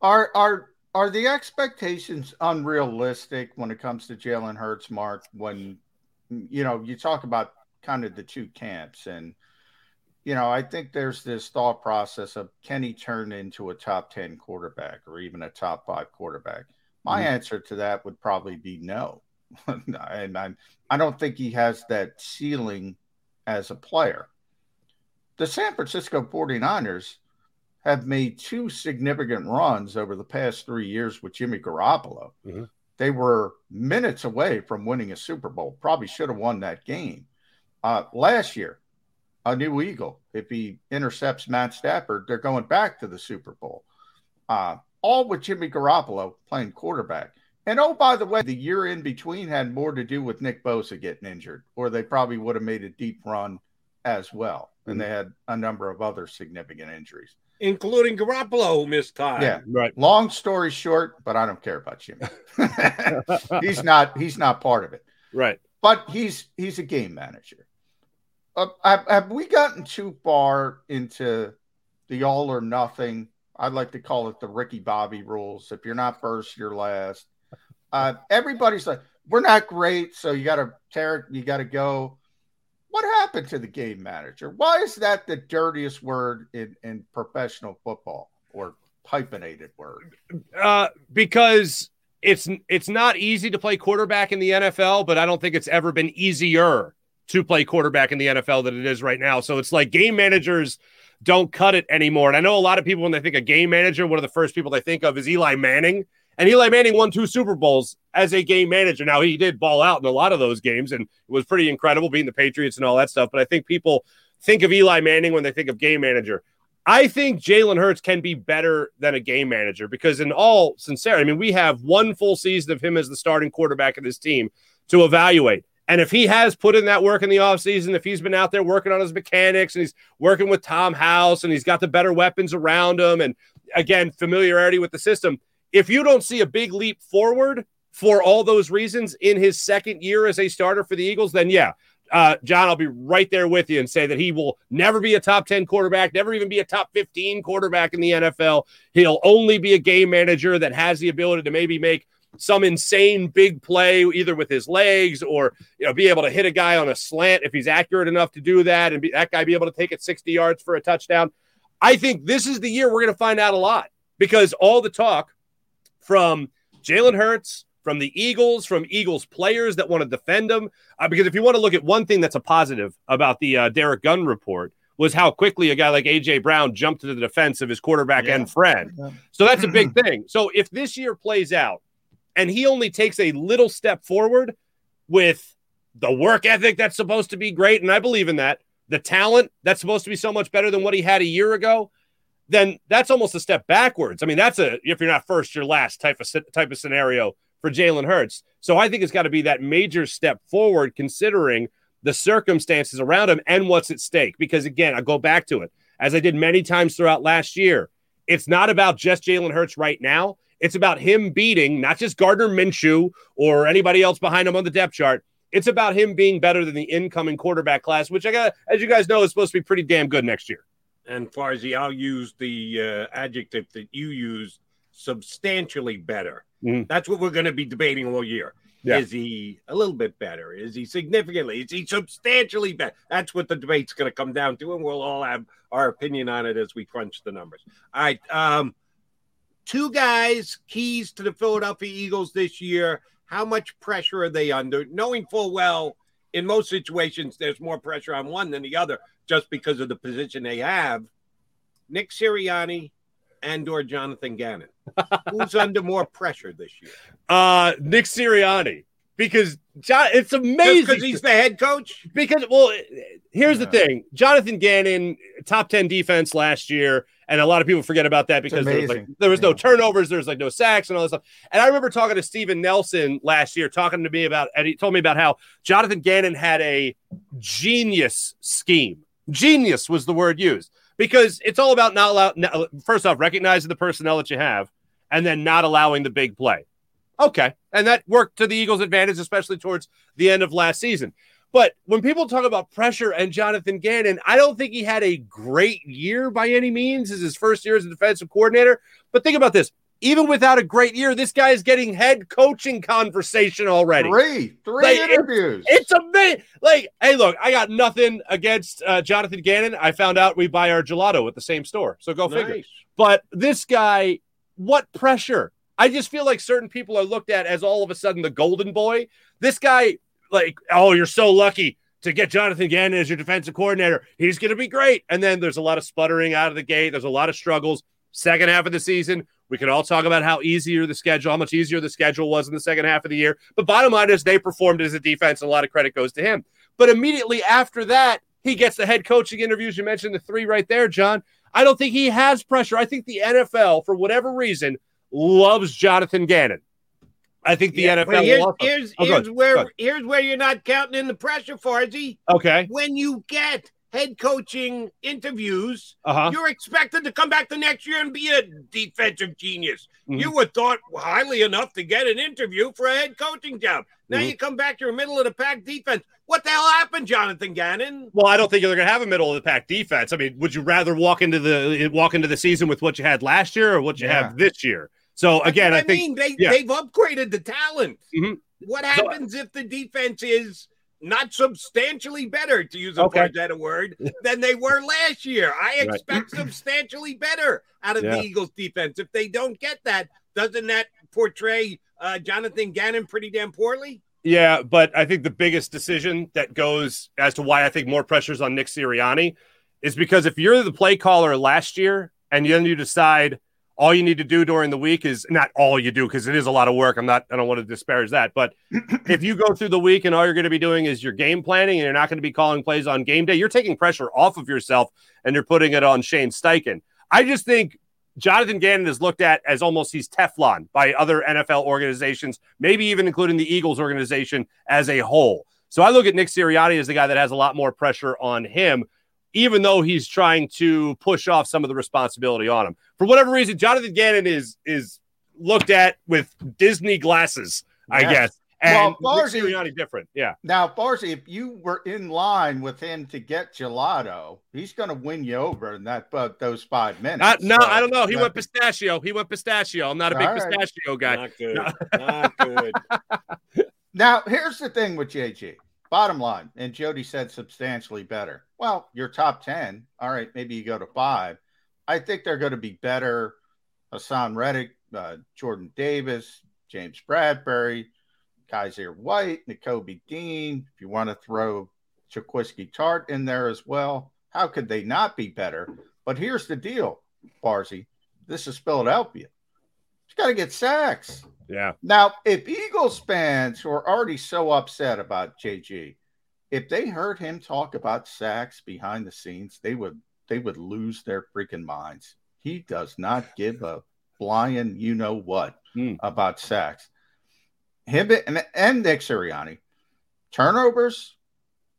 Are are are the expectations unrealistic when it comes to Jalen Hurts, Mark? When you know you talk about kind of the two camps, and you know I think there's this thought process of can he turn into a top ten quarterback or even a top five quarterback? My mm-hmm. answer to that would probably be no. (laughs) and I'm, I don't think he has that ceiling as a player. The San Francisco 49ers have made two significant runs over the past three years with Jimmy Garoppolo. Mm-hmm. They were minutes away from winning a Super Bowl. Probably should have won that game. Uh, last year, a new Eagle. If he intercepts Matt Stafford, they're going back to the Super Bowl. Uh, all with Jimmy Garoppolo playing quarterback. And oh, by the way, the year in between had more to do with Nick Bosa getting injured, or they probably would have made a deep run as well. And they had a number of other significant injuries, including Garoppolo, who missed time. Yeah, right. Long story short, but I don't care about Jimmy. (laughs) he's not. He's not part of it. Right. But he's he's a game manager. Uh, have, have we gotten too far into the all or nothing? I'd like to call it the Ricky Bobby rules. If you're not first, you're last uh, everybody's like, we're not great, so you got to tear it, you got to go. What happened to the game manager? Why is that the dirtiest word in, in professional football or hyphenated word? Uh, because it's it's not easy to play quarterback in the NFL, but I don't think it's ever been easier to play quarterback in the NFL than it is right now. So it's like game managers don't cut it anymore. And I know a lot of people when they think of game manager, one of the first people they think of is Eli Manning and Eli Manning won two Super Bowls as a game manager. Now, he did ball out in a lot of those games and it was pretty incredible beating the Patriots and all that stuff. But I think people think of Eli Manning when they think of game manager. I think Jalen Hurts can be better than a game manager because, in all sincerity, I mean, we have one full season of him as the starting quarterback of this team to evaluate. And if he has put in that work in the offseason, if he's been out there working on his mechanics and he's working with Tom House and he's got the better weapons around him, and again, familiarity with the system, if you don't see a big leap forward for all those reasons in his second year as a starter for the Eagles, then yeah, uh, John, I'll be right there with you and say that he will never be a top 10 quarterback, never even be a top 15 quarterback in the NFL. He'll only be a game manager that has the ability to maybe make some insane big play, either with his legs or you know, be able to hit a guy on a slant if he's accurate enough to do that, and be, that guy be able to take it 60 yards for a touchdown. I think this is the year we're going to find out a lot because all the talk from Jalen Hurts, from the Eagles, from Eagles players that want to defend him. Uh, because if you want to look at one thing that's a positive about the uh, Derrick Gunn report, was how quickly a guy like AJ Brown jumped to the defense of his quarterback yeah. and friend. So that's a big (clears throat) thing. So if this year plays out and he only takes a little step forward with the work ethic that's supposed to be great, and I believe in that, the talent that's supposed to be so much better than what he had a year ago, then that's almost a step backwards. I mean, that's a if you're not first, you're last type of type of scenario for Jalen Hurts. So I think it's got to be that major step forward, considering the circumstances around him and what's at stake. Because again, I go back to it as I did many times throughout last year. It's not about just Jalen Hurts right now. It's about him beating not just Gardner Minshew or anybody else behind him on the depth chart. It's about him being better than the incoming quarterback class, which I got, as you guys know, is supposed to be pretty damn good next year and Farzy, I'll use the uh, adjective that you use substantially better. Mm-hmm. That's what we're going to be debating all year. Yeah. Is he a little bit better? Is he significantly? Is he substantially better? That's what the debate's going to come down to, and we'll all have our opinion on it as we crunch the numbers. All right. Um, two guys, keys to the Philadelphia Eagles this year. How much pressure are they under? Knowing full well, in most situations, there's more pressure on one than the other just because of the position they have. Nick Sirianni and or Jonathan Gannon. (laughs) Who's under more pressure this year? Uh, Nick Sirianni. because John, it's amazing because he's the head coach. Because well, here's the thing: Jonathan Gannon, top ten defense last year, and a lot of people forget about that because there was, like, amazing. there was no turnovers, there's like no sacks and all this stuff. And I remember talking to Steven Nelson last year, talking to me about, and he told me about how Jonathan Gannon had a genius scheme. Genius was the word used because it's all about not allow. First off, recognizing the personnel that you have, and then not allowing the big play. Okay. And that worked to the Eagles' advantage, especially towards the end of last season. But when people talk about pressure and Jonathan Gannon, I don't think he had a great year by any means. Is his first year as a defensive coordinator. But think about this. Even without a great year, this guy is getting head coaching conversation already. Three, three Like, it- interviews. It's amazing. Like, hey, look, I got nothing against uh, Jonathan Gannon. I found out we buy our gelato at the same store. So go figure. But this guy, what pressure? I just feel like certain people are looked at as all of a sudden the golden boy. This guy, like, oh, you're so lucky to get Jonathan Gannon as your defensive coordinator. He's going to be great. And then there's a lot of sputtering out of the gate. There's a lot of struggles. Second half of the season, we can all talk about how easier the schedule, how much easier the schedule was in the second half of the year. But bottom line is they performed as a defense, and a lot of credit goes to him. But immediately after that, he gets the head coaching interviews. You mentioned the three right there, John. I don't think he has pressure. I think the NFL, for whatever reason, loves Jonathan Gannon. I think the Yeah, NFL. here's here's, Oh, here's ahead. where here's where you're not counting in the pressure, Farzy. Okay. When you get head coaching interviews, Uh-huh. you're expected to come back the next year and be a defensive genius. Mhm. You were thought highly enough to get an interview for a head coaching job. Now Mhm. you come back, you're a middle of the pack defense. What the hell happened, Jonathan Gannon? Well, I don't think they're going to have a middle of the pack defense. I mean, would you rather walk into the walk into the season with what you had last year or what you Yeah. have this year? So again, That's I what think mean they yeah. they've upgraded the talent. Mhm. What happens if the defense is not substantially better, to use a Okay. better word, than they were last year? I Right. expect substantially better out of Yeah. the Eagles defense. If they don't get that, doesn't that portray uh, Jonathan Gannon pretty damn poorly? Yeah, but I think the biggest decision that goes as to why I think more pressure is on Nick Sirianni is because if you're the play caller last year and then you decide all you need to do during the week is not all you do because it is a lot of work. I'm not, I don't want to disparage that, but (clears throat) if you go through the week and all you're going to be doing is your game planning and you're not going to be calling plays on game day, you're taking pressure off of yourself and you're putting it on Shane Steichen. I just think Jonathan Gannon is looked at as almost he's Teflon by other NFL organizations, maybe even including the Eagles organization as a whole. So I look at Nick Sirianni as the guy that has a lot more pressure on him, even though he's trying to push off some of the responsibility on him. For whatever reason, Jonathan Gannon is is looked at with Disney glasses, I Yes. guess. And Well, Nick Farzy- Sirianni different. Yeah. Now, Farzy, if you were in line with him to get gelato, he's going to win you over in that but those five minutes. Uh, no, So, I don't know. He went pistachio. He went pistachio. I'm not a big All right. pistachio guy. Not good. No. (laughs) Not good. Now, here's the thing with JG. Bottom line, and Jody said substantially better. Well, your top 10, all right, maybe you go to five. I think they're going to be better. Haason Reddick, uh, Jordan Davis, James Bradberry, Kyzir White, Nakobe Dean. If you want to throw Jaquiski Tartt in there as well, how could they not be better? But here's the deal, Farzy. This is Philadelphia. He's got to get sacks. Yeah. Now, if Eagles fans who are already so upset about JG, if they heard him talk about sacks behind the scenes, they would they would lose their freaking minds. He does not give a flying you know what Hmm. about sacks. Him and, and Nick Sirianni, turnovers,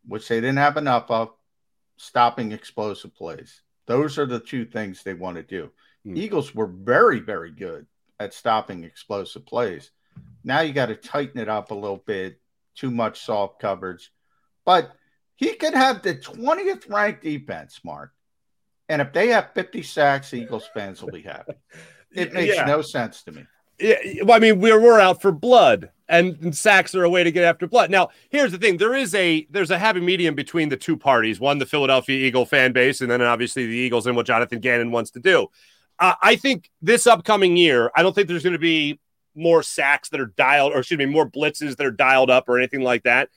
which they didn't have enough of, stopping explosive plays. Those are the two things they want to do. Hmm. Eagles were very, very good at stopping explosive plays. Now you got to tighten it up a little bit. Too much soft coverage, but he could have the 20th ranked defense, Mark. And if they have 50 sacks, Eagles fans will be happy. (laughs) It makes Yeah. no sense to me. Yeah, well, I mean, we're we're out for blood, and, and sacks are a way to get after blood. Now, here's the thing: there is a there's a happy medium between the two parties. One, the Philadelphia Eagle fan base, and then obviously the Eagles and what Jonathan Gannon wants to do. Uh, I think this upcoming year, I don't think there's going to be more sacks that are dialed, or excuse me, more blitzes that are dialed up, or anything like that.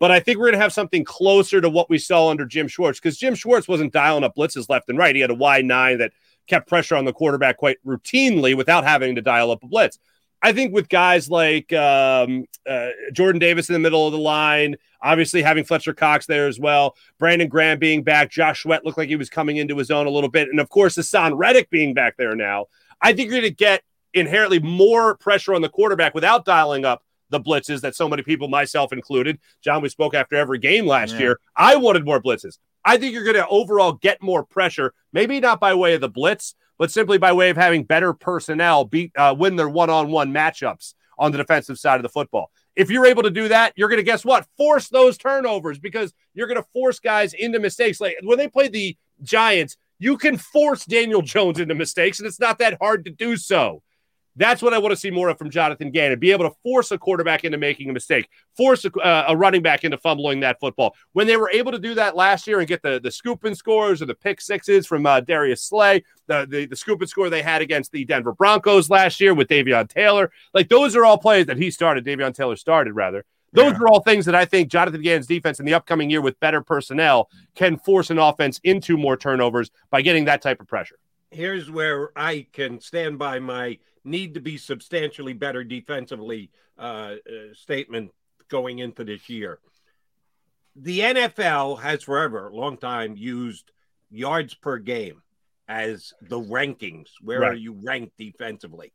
But I think we're going to have something closer to what we saw under Jim Schwartz because Jim Schwartz wasn't dialing up blitzes left and right. He had a wide nine that kept pressure on the quarterback quite routinely without having to dial up a blitz. I think with guys like um, uh, Jordan Davis in the middle of the line, obviously having Fletcher Cox there as well, Brandon Graham being back, Josh Sweat looked like he was coming into his own a little bit, and of course Haason Reddick being back there now. I think you're going to get inherently more pressure on the quarterback without dialing up the blitzes that so many people, myself included. John, we spoke after every game last yeah. year. I wanted more blitzes. I think you're going to overall get more pressure, maybe not by way of the blitz, but simply by way of having better personnel beat uh, win their one-on-one matchups on the defensive side of the football. If you're able to do that, you're going to guess what? Force those turnovers because you're going to force guys into mistakes. Like when they played the Giants, you can force Daniel Jones into mistakes, and it's not that hard to do so. That's what I want to see more of from Jonathan Gannon. Be able to force a quarterback into making a mistake, force a, uh, a, running back into fumbling that football. When they were able to do that last year and get the, the scoop and scores or the pick sixes from uh, Darius Slay, the, the, the scoop and score they had against the Denver Broncos last year with Davion Taylor, like those are all plays that he started, Davion Taylor started rather. Those yeah. are all things that I think Jonathan Gannon's defense in the upcoming year with better personnel can force an offense into more turnovers by getting that type of pressure. Here's where I can stand by my need to be substantially better defensively uh, uh, statement going into this year. The NFL has forever, a long time, used yards per game as the rankings. Where right. are you ranked defensively?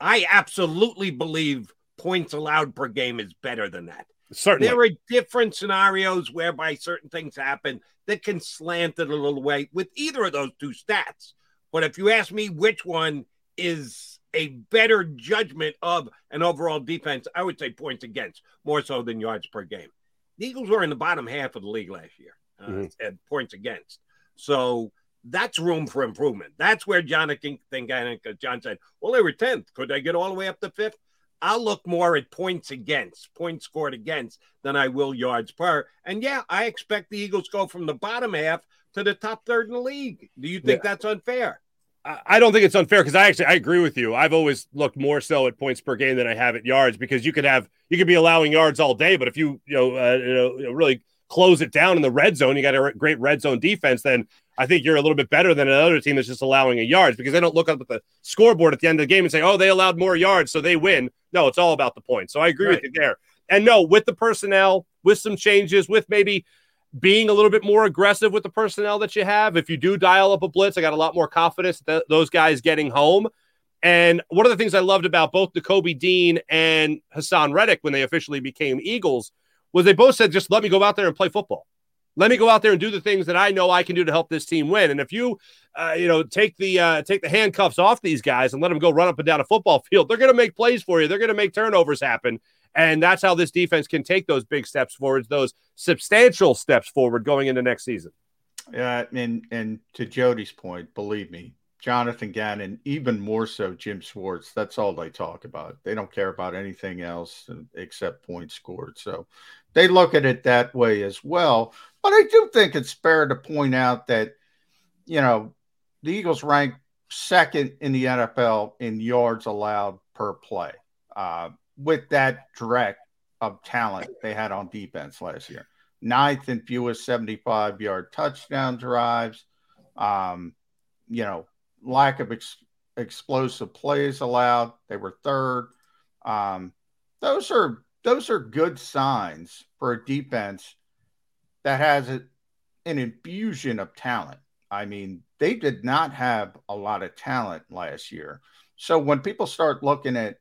I absolutely believe points allowed per game is better than that. Certainly. There are different scenarios whereby certain things happen that can slant it a little way with either of those two stats. But if you ask me which one is a better judgment of an overall defense, I would say points against more so than yards per game. The Eagles were in the bottom half of the league last year uh, mm-hmm. at points against. So that's room for improvement. That's where Jonathan Gannon, John said, well, they were 10th. Could they get all the way up to fifth? I'll look more at points against, points scored against, than I will yards per. And yeah, I expect the Eagles go from the bottom half to the top third in the league. Do you think yeah. that's unfair? I don't think it's unfair because I actually I agree with you. I've always looked more so at points per game than I have at yards because you could have you could be allowing yards all day, but if you you know, uh, you know really close it down in the red zone, you got a great red zone defense. Then I think you're a little bit better than another team that's just allowing a yards because they don't look up at the scoreboard at the end of the game and say, "Oh, they allowed more yards, so they win." No, it's all about the points. So I agree right. with you there. And no, with the personnel, with some changes, with maybe being a little bit more aggressive with the personnel that you have. If you do dial up a blitz, I got a lot more confidence that those guys getting home. And one of the things I loved about both Nakobe Dean and Haason Reddick when they officially became Eagles was they both said, just let me go out there and play football. Let me go out there and do the things that I know I can do to help this team win. And if you, uh, you know, take the uh, take the handcuffs off these guys and let them go run up and down a football (laughs) field, they're going to make plays for you. They're going to make turnovers happen. And that's how this defense can take those big steps forward, those substantial steps forward going into next season. Yeah, and and to Jody's point, believe me, Jonathan Gannon, even more so Jim Schwartz, that's all they talk about. They don't care about anything else except points scored. So they look at it that way as well. But I do think it's fair to point out that, you know, the Eagles rank second in the NFL in yards allowed per play. Uh, with that direct of talent they had on defense last year. Ninth and fewest 75 yard touchdown drives. Um, you know, lack of ex- explosive plays allowed. They were third. Um, those are those are good signs for a defense that has a, an infusion of talent. I mean, they did not have a lot of talent last year. So when people start looking at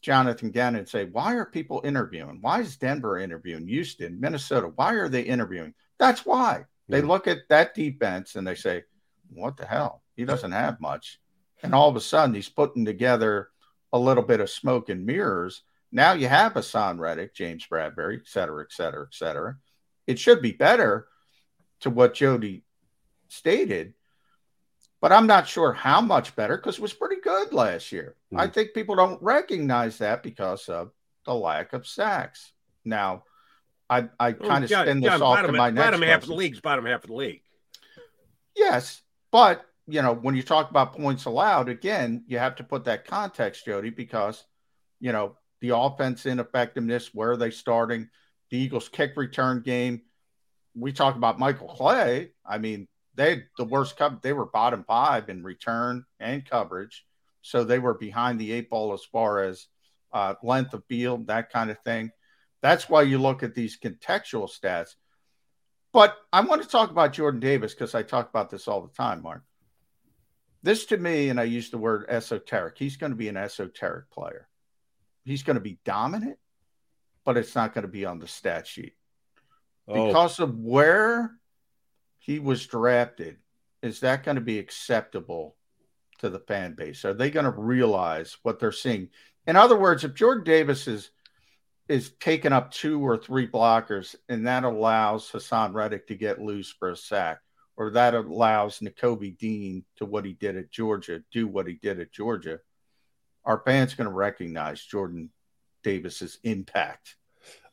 Jonathan Gannon and say, why are people interviewing? Why is Denver interviewing? Houston, Minnesota, why are they interviewing? That's why. They hmm. look at that defense and they say, what the hell? He doesn't have much. And all of a sudden, he's putting together a little bit of smoke and mirrors. Now you have Haason Reddick, James Bradberry, et cetera, et cetera, et cetera. It should be better to what Jody stated but I'm not sure how much better because it was pretty good last year. Mm-hmm. I think people don't recognize that because of the lack of sacks. Now, I I kind of spin this John, off to my next bottom half of the league's bottom half of the league. Yes, but you know when you talk about points allowed, again, you have to put that context, Jody, because you know the offense ineffectiveness. Where are they starting? The Eagles' kick return game. We talk about Michael Clay. I mean, they had the worst cover. They were bottom five in return and coverage. So they were behind the eight ball as far as uh, length of field, that kind of thing. That's why you look at these contextual stats. But I want to talk about Jordan Davis because I talk about this all the time, Mark. This to me, and I use the word esoteric, he's going to be an esoteric player. He's going to be dominant, but it's not going to be on the stat sheet. Oh. Because of where he was drafted, is that going to be acceptable to the fan base? Are they going to realize what they're seeing? In other words, if Jordan Davis is is taking up two or three blockers, and that allows Haason Reddick to get loose for a sack, or that allows Nakobe Dean to what he did at Georgia, do what he did at Georgia, our fans going to recognize Jordan Davis's impact?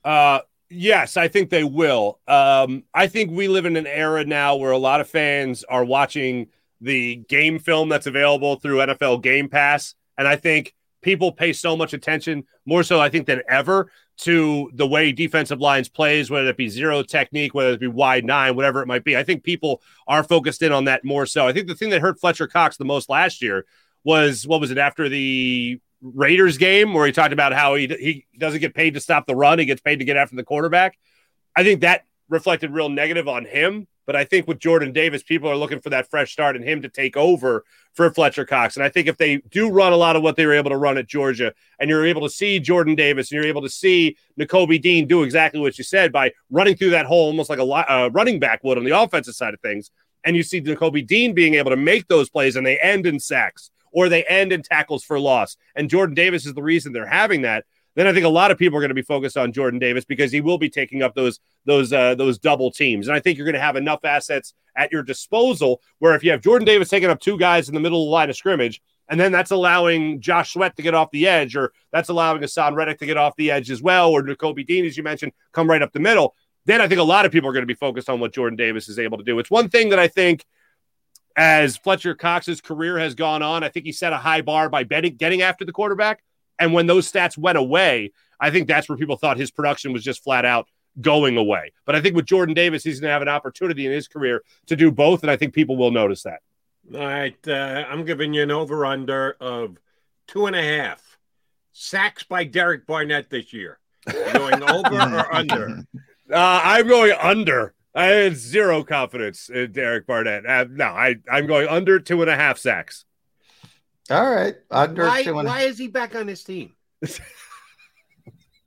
Uh, yes, I think they will. Um, I think we live in an era now where a lot of fans are watching the game film that's available through NFL Game Pass, and I think people pay so much attention, more so I think than ever, to the way defensive lines plays, whether it be zero technique, whether it be wide nine, whatever it might be. I think people are focused in on that more so. I think the thing that hurt Fletcher Cox the most last year was what was it after the Raiders game where he talked about how he he doesn't get paid to stop the run, he gets paid to get after the quarterback. I think that reflected real negative on him. But I think with Jordan Davis, people are looking for that fresh start and him to take over for Fletcher Cox. And I think if they do run a lot of what they were able to run at Georgia, and you're able to see Jordan Davis, and you're able to see Nakobe Dean do exactly what you said by running through that hole almost like a uh, running back would on the offensive side of things, and you see Nakobe Dean being able to make those plays and they end in sacks or they end in tackles for loss, and Jordan Davis is the reason they're having that then I think a lot of people are going to be focused on Jordan Davis because he will be taking up those those uh, those double teams. And I think you're going to have enough assets at your disposal where if you have Jordan Davis taking up two guys in the middle of the line of scrimmage, and then that's allowing Josh Sweat to get off the edge, or that's allowing Haason Reddick to get off the edge as well, or Nakobe Dean, as you mentioned, come right up the middle. Then I think a lot of people are going to be focused on what Jordan Davis is able to do. It's one thing that I think as Fletcher Cox's career has gone on, I think he set a high bar by betting, getting after the quarterback. And when those stats went away, I think that's where people thought his production was just flat out going away. But I think with Jordan Davis, he's going to have an opportunity in his career to do both. And I think people will notice that. All right. Uh, I'm giving you an over under of two and a half sacks by Derek Barnett this year. Going over (laughs) or under? Uh, I'm going under. I had zero confidence in Derek Barnett. Uh, no, I, I'm going under two and a half sacks. All right. Under why, why is he back on his team? (laughs)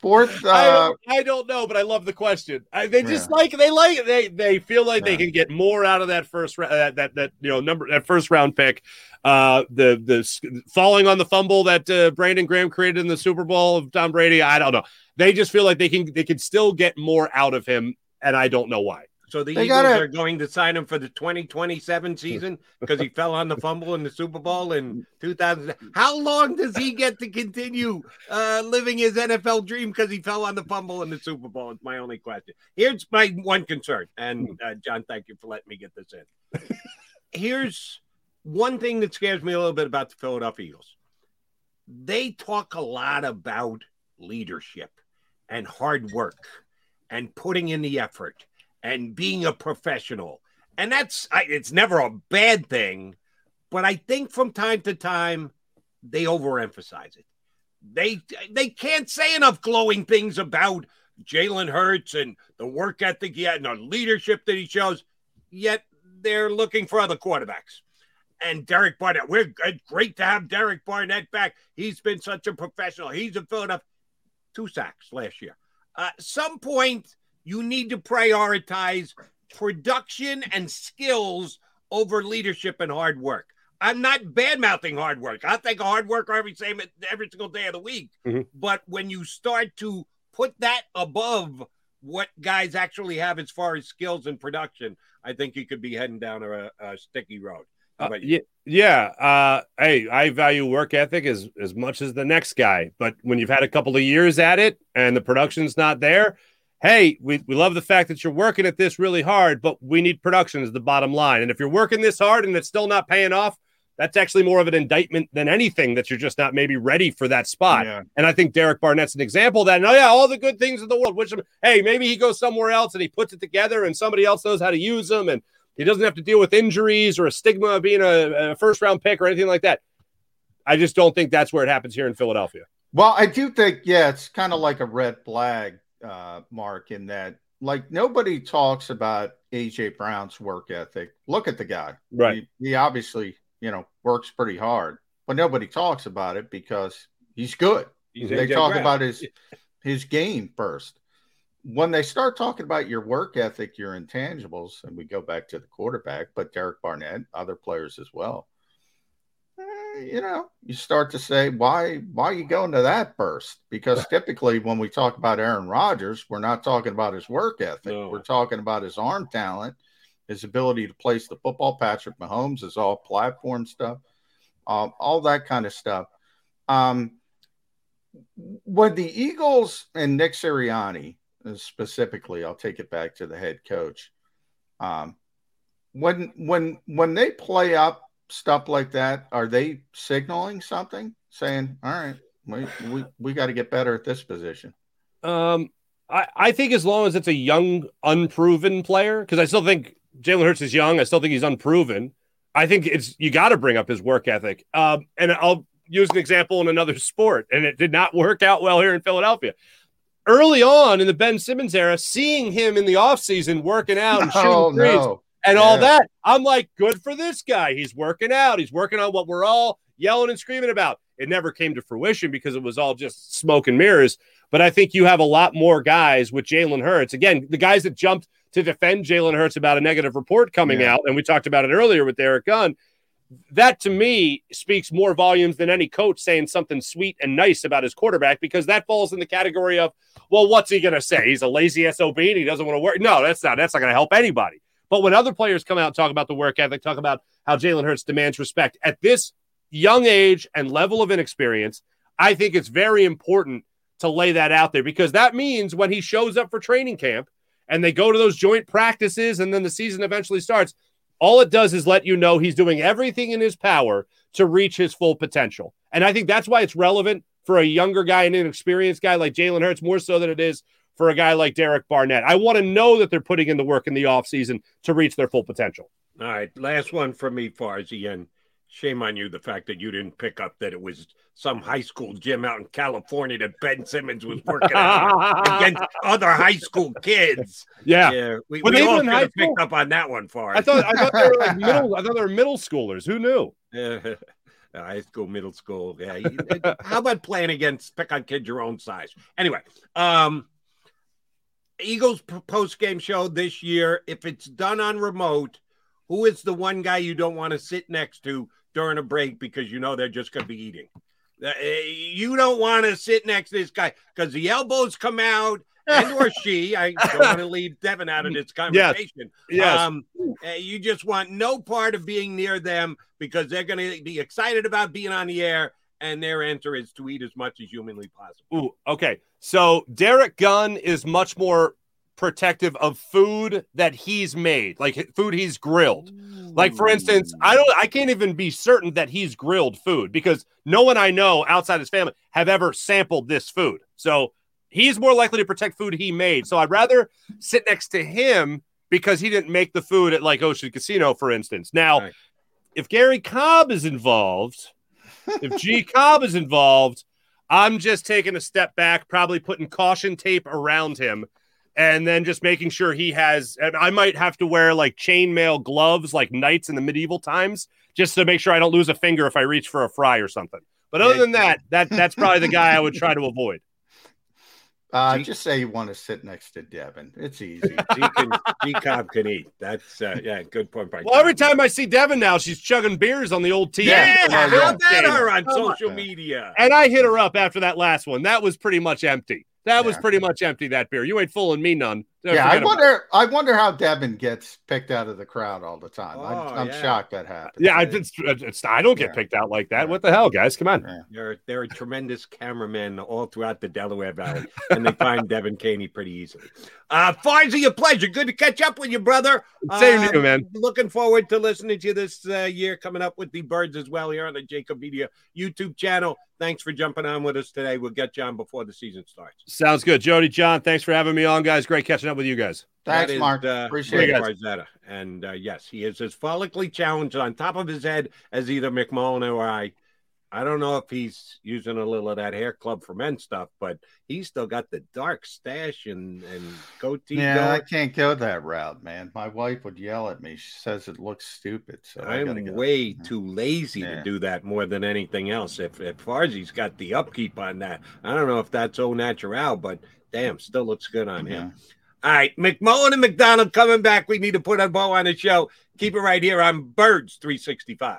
Fourth, uh, I, don't, I, don't, know, but I love the question. I, they just yeah. like they like they they feel like yeah. they can get more out of that first round that, that that you know number that first round pick. Uh, the the falling on the fumble that uh, Brandon Graham created in the Super Bowl of Tom Brady. I don't know. They just feel like they can they can still get more out of him, and I don't know why. So the they Eagles gotta... are going to sign him for the 2027 (laughs) season because he fell on the fumble in the Super Bowl in (laughs) 2000. How long does he get to continue uh, living his NFL dream because he fell on the fumble in the Super Bowl? Is my only question. Here's my one concern, and uh, John, thank you for letting me get this in. Here's one thing that scares me a little bit about the Philadelphia Eagles. They talk a lot about leadership and hard work and putting in the effort and being a professional. And that's it's never a bad thing, but I think from time to time they overemphasize it. They they can't say enough glowing things about Jalen Hurts and the work ethic he had and the leadership that he shows. Yet they're looking for other quarterbacks. And Derek Barnett, we're great to have Derek Barnett back. He's been such a professional. He's a Philadelphia two sacks last year. Uh, some point you need to prioritize production and skills over leadership and hard work. I'm not bad mouthing hard work. I think hard work every same every single day of the week. Mm-hmm. But when you start to put that above what guys actually have as far as skills and production, I think you could be heading down a, a sticky road. Uh, yeah, yeah. Uh, hey, I value work ethic as as much as the next guy, but when you've had a couple of years at it and the production's not there, hey, we, we love the fact that you're working at this really hard, but we need production is the bottom line. And if you're working this hard and it's still not paying off, that's actually more of an indictment than anything that you're just not maybe ready for that spot. Yeah. And I think Derek Barnett's an example of that. And oh, yeah, all the good things in the world, which, hey, maybe he goes somewhere else and he puts it together and somebody else knows how to use them and he doesn't have to deal with injuries or a stigma of being a, a first round pick or anything like that. I just don't think that's where it happens here in Philadelphia. Well, I do think, yeah, it's kind of like a red flag, uh, Mark, in that like nobody talks about AJ Brown's work ethic. Look at the guy. Right. He, he obviously, you know, works pretty hard, but nobody talks about it because he's good. He's they AJ talk Brown. about his (laughs) his game first. When they start talking about your work ethic, your intangibles, and we go back to the quarterback, but Derek Barnett, other players as well. You know, you start to say, why why are you going to that first? Because typically when we talk about Aaron Rodgers, we're not talking about his work ethic. No. We're talking about his arm talent, his ability to place the football. Patrick Mahomes is all platform stuff, um, all that kind of stuff. Um, when the Eagles and Nick Sirianni uh, specifically, I'll take it back to the head coach. Um, when when when they play up stuff like that, are they signaling something, saying, "All right, we we, we got to get better at this position"? Um, I, I think as long as it's a young, unproven player, because I still think Jalen Hurts is young. I still think he's unproven. I think it's you got to bring up his work ethic. Um, and I'll use an example in another sport, and it did not work out well here in Philadelphia. Early on in the Ben Simmons era, seeing him in the offseason working out and (laughs) shooting Oh, threes no. And all that, I'm like, good for this guy. He's working out. He's working on what we're all yelling and screaming about. It never came to fruition because it was all just smoke and mirrors. But I think you have a lot more guys with Jalen Hurts. Again, the guys that jumped to defend Jalen Hurts about a negative report coming Yeah. out, and we talked about it earlier with Derrick Gunn. That to me speaks more volumes than any coach saying something sweet and nice about his quarterback because that falls in the category of, well, what's he going to say? He's a lazy SOB and he doesn't want to work. No, that's not. That's not going to help anybody. But when other players come out and talk about the work ethic, talk about how Jalen Hurts demands respect at this young age and level of inexperience, I think it's very important to lay that out there because that means when he shows up for training camp and they go to those joint practices and then the season eventually starts, all it does is let you know he's doing everything in his power to reach his full potential. And I think that's why it's relevant for a younger guy and inexperienced guy like Jalen Hurts more so than it is for a guy like Derek Barnett. I want to know that they're putting in the work in the offseason to reach their full potential. All right, last one for me, Farzy, and shame on you the fact that you didn't pick up that it was some high school gym out in California that Ben Simmons was working (laughs) against other high school kids. Yeah. yeah, we, we all should have picked up on that one, Farzy. I thought I thought they were like (laughs) middle I thought they were middle schoolers. Who knew? (laughs) Yeah. High school, middle school. Yeah. How about playing against pick on kids your own size? Anyway, um, Eagles post game show this year. If it's done on remote, who is the one guy you don't want to sit next to during a break because you know they're just going to be eating? Uh, you don't want to sit next to this guy because the elbows come out. (laughs) and or she, I don't want to leave Devin out of this conversation. Yes. Um, uh, you just want no part of being near them because they're going to be excited about being on the air, and their answer is to eat as much as humanly possible. Ooh, okay. So Derrick Gunn is much more protective of food that he's made, like food he's grilled. Like for instance, I don't I can't even be certain that he's grilled food because no one I know outside his family have ever sampled this food. So he's more likely to protect food he made. So I'd rather sit next to him because he didn't make the food at like Ocean Casino, for instance. Now, if Gary Cobb is involved, if G Cobb is involved, I'm just taking a step back, probably putting caution tape around him, and then just making sure he has. And I might have to wear like chainmail gloves, like knights in the medieval times, just to make sure I don't lose a finger if I reach for a fry or something. But other than that, that that's probably the guy I would try to avoid. Uh, just say you want to sit next to Devin. It's easy. (laughs) G can Cobb can eat. That's uh, (laughs) yeah, good point. By Well, every time I see Devin now, she's chugging beers on the old TV. Yeah, Yeah, how about game. her on. social media? And I hit her up after that last one. That was pretty much empty. That was pretty much empty. That beer. You ain't fooling me none. Don't yeah, I forget about wonder. I wonder how Devin gets picked out of the crowd all the time. Oh, I'm, I'm yeah. shocked that happens. Yeah, I, it's, it's, I don't get picked out like that. What the hell, guys? Come on. They're they're a tremendous cameraman all throughout the Delaware Valley, and they find (laughs) Devin Caney pretty easily. Uh, Farzy, a pleasure. Good to catch up with you, brother. Same Uh, to you, man. Looking forward to listening to you this uh, year coming up with the birds as well here on the JAKIB Media YouTube channel. Thanks for jumping on with us today. We'll get you on before the season starts. Sounds good. Jody, John, thanks for having me on, guys. Great catching up with you guys. Thanks, That is, Mark. Uh, Appreciate Mark it. Farzetta. And uh, yes, he is as follically challenged on top of his head as either McMullen or I. I don't know if he's using a little of that hair club for men stuff, but he's still got the dark stash and, and goatee. Yeah, going. I can't go that route, man. My wife would yell at me. She says it looks stupid. So I'm go. way mm. too lazy Yeah. to do that more than anything else. If if Farzi's got the upkeep on that, I don't know if that's au natural, but damn, still looks good on him. Mm-hmm. All right, McMullen and McDonald coming back. We need to put a bow on the show. Keep it right here on Birds 365.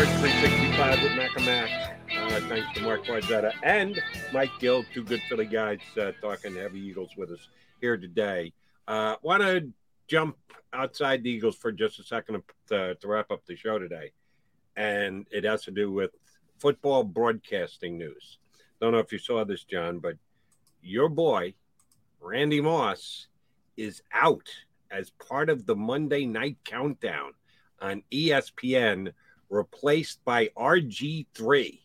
Bird 365 with Mac. Uh, thanks to Mark Farzetta and Mike Gill, two good Philly guys uh, talking heavy Eagles with us here today. Uh, Want to jump outside the Eagles for just a second to, to wrap up the show today. And it has to do with football broadcasting news. Don't know if you saw this, John, but your boy, Randy Moss, is out as part of the Monday night countdown on ESPN, replaced by RG3.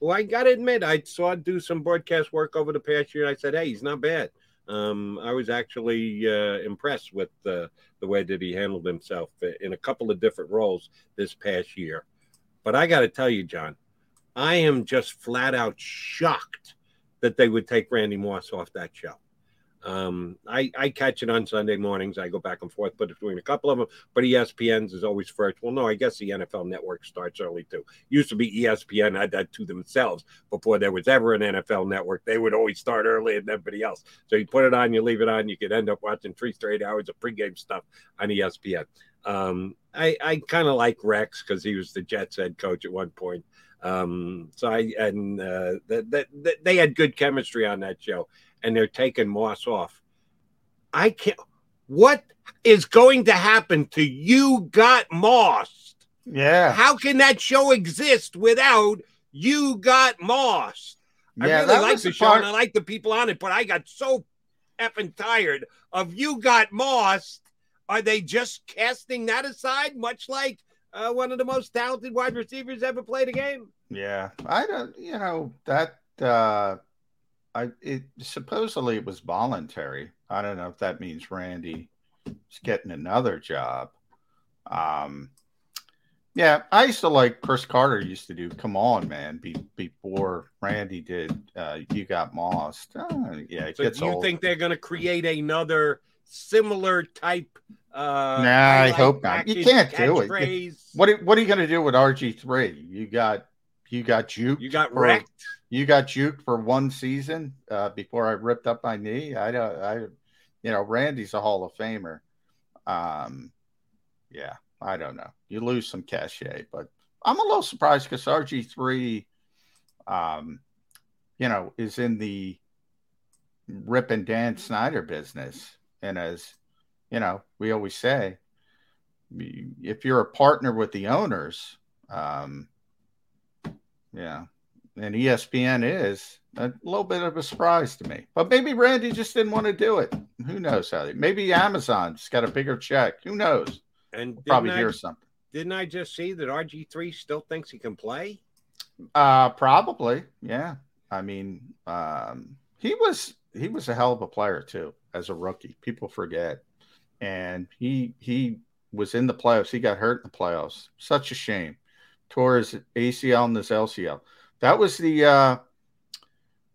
Who I got to admit, I saw do some broadcast work over the past year. And I said, hey, he's not bad. Um, I was actually uh, impressed with uh, the way that he handled himself in a couple of different roles this past year. But I got to tell you, John, I am just flat out shocked that they would take Randy Moss off that show. Um, I, I catch it on Sunday mornings. I go back and forth but between a couple of them, but ESPN's is always first. Well, no, I guess the NFL network starts early too. Used to be ESPN had that to themselves before there was ever an NFL network. They would always start early and everybody else. So you put it on, you leave it on, you could end up watching three straight hours of pregame stuff on ESPN. Um, I, I kind of like Rex because he was the Jets head coach at one point. Um, so I and uh, that that they had good chemistry on that show, and they're taking Moss off. I can't. What is going to happen to You Got Moss? Yeah. How can that show exist without You Got Mossed? I Yeah, really like the the show and I like the people on it, but I got so effing tired of You Got Moss. Are they just casting that aside, much like uh, one of the most talented wide receivers ever played a game? Yeah, I don't. You know that. uh I it supposedly it was voluntary. I don't know if that means Randy is getting another job. Um, yeah, I used to like Cris Carter used to do. Come on, man! Be, before Randy did, uh, you got mossed. Uh, yeah, it So gets you old. think they're going to create another similar type? Uh, nah, I hope not. You can't do it. What are- What are you going to do with RG three? You got you got juked. You got wrecked. You got juked for one season uh, before I ripped up my knee. I don't. I, you know, Randy's a Hall of Famer. Um, yeah, I don't know. You lose some cachet, but I'm a little surprised because RG three, um, you know, is in the Rip and Dan Snyder business, and as you know, we always say, if you're a partner with the owners, um, yeah, and ESPN is a little bit of a surprise to me. But maybe Randy just didn't want to do it. Who knows how? They, maybe Amazon just got a bigger check. Who knows? And didn't Probably I- hear something. Didn't I just see that RG three still thinks he can play? Uh, probably. Yeah. I mean, um, he was he was a hell of a player too as a rookie. People forget, and he he was in the playoffs. He got hurt in the playoffs. Such a shame. Tore his ACL and his LCL. That was the uh,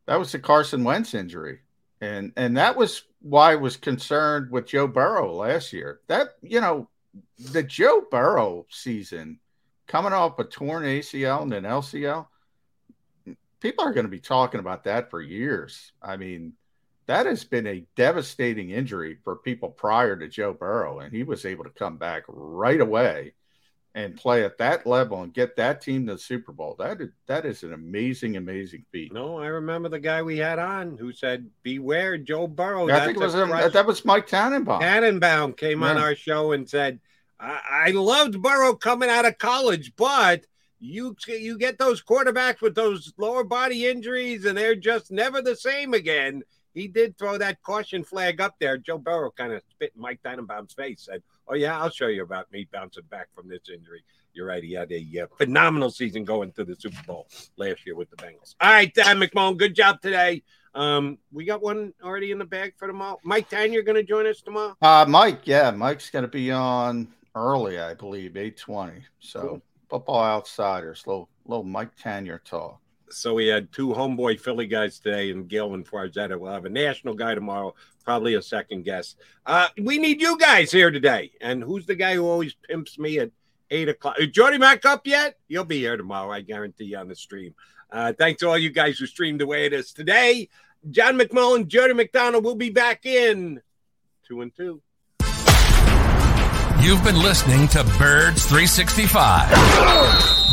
that was the Carson Wentz injury, and and that was why I was concerned with Joe Burrow last year. That you know, the Joe Burrow season coming off a torn ACL and an LCL, people are going to be talking about that for years. I mean, that has been a devastating injury for people prior to Joe Burrow, and he was able to come back right away and play at that level and get that team to the Super Bowl. That is, that is an amazing, amazing feat. No, I remember the guy we had on who said, "Beware, Joe Burrow." I think it was a that was Mike Tannenbaum. Tannenbaum came on our show and said, I, I loved Burrow coming out of college, but you you get those quarterbacks with those lower body injuries and they're just never the same again. He did throw that caution flag up there. Joe Burrow kind of spit in Mike Tannenbaum's face, said, Oh, yeah, I'll show you about me bouncing back from this injury. You're right. He had a uh, phenomenal season going to the Super Bowl last year with the Bengals. All right, Dan McMullen, good job today. Um, we got one already in the bag for tomorrow. Mike Tan, you're going to join us tomorrow. Uh, Mike, yeah, Mike's going to be on early, I believe, eight twenty. So Cool. football outsiders, little little Mike Tanier talk. So we had two homeboy Philly guys today, and Gill and Farzetta. We'll have a national guy tomorrow, probably a second guest. Uh, we need you guys here today. And who's the guy who always pimps me at eight o'clock? Is Jordy Mac up yet? He'll be here tomorrow, I guarantee you, on the stream. Uh, thanks to all you guys who streamed the way it is today. John McMullen, Jody McDonald will be back in two and two. You've been listening to Birds 365,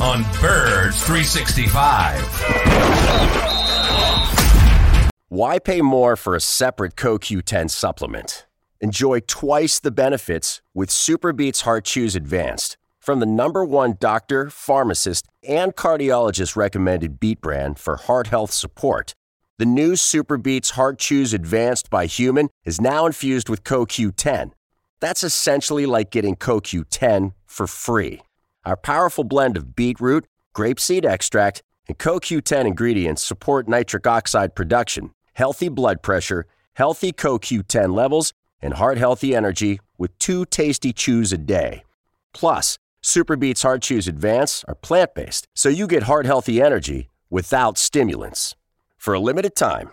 on Birds 365. Why pay more for a separate CoQ10 supplement? Enjoy twice the benefits with SuperBeets Heart Chews Advanced from the number one doctor, pharmacist, and cardiologist recommended beet brand for heart health support. The new SuperBeets Heart Chews Advanced by Humann is now infused with CoQ10. That's essentially like getting CoQ10 for free. Our powerful blend of beetroot, grapeseed extract, and CoQ10 ingredients support nitric oxide production, healthy blood pressure, healthy CoQ10 levels, and heart healthy energy with two tasty chews a day. Plus, SuperBeets Heart Chews Advance are plant based, so you get heart healthy energy without stimulants. For a limited time,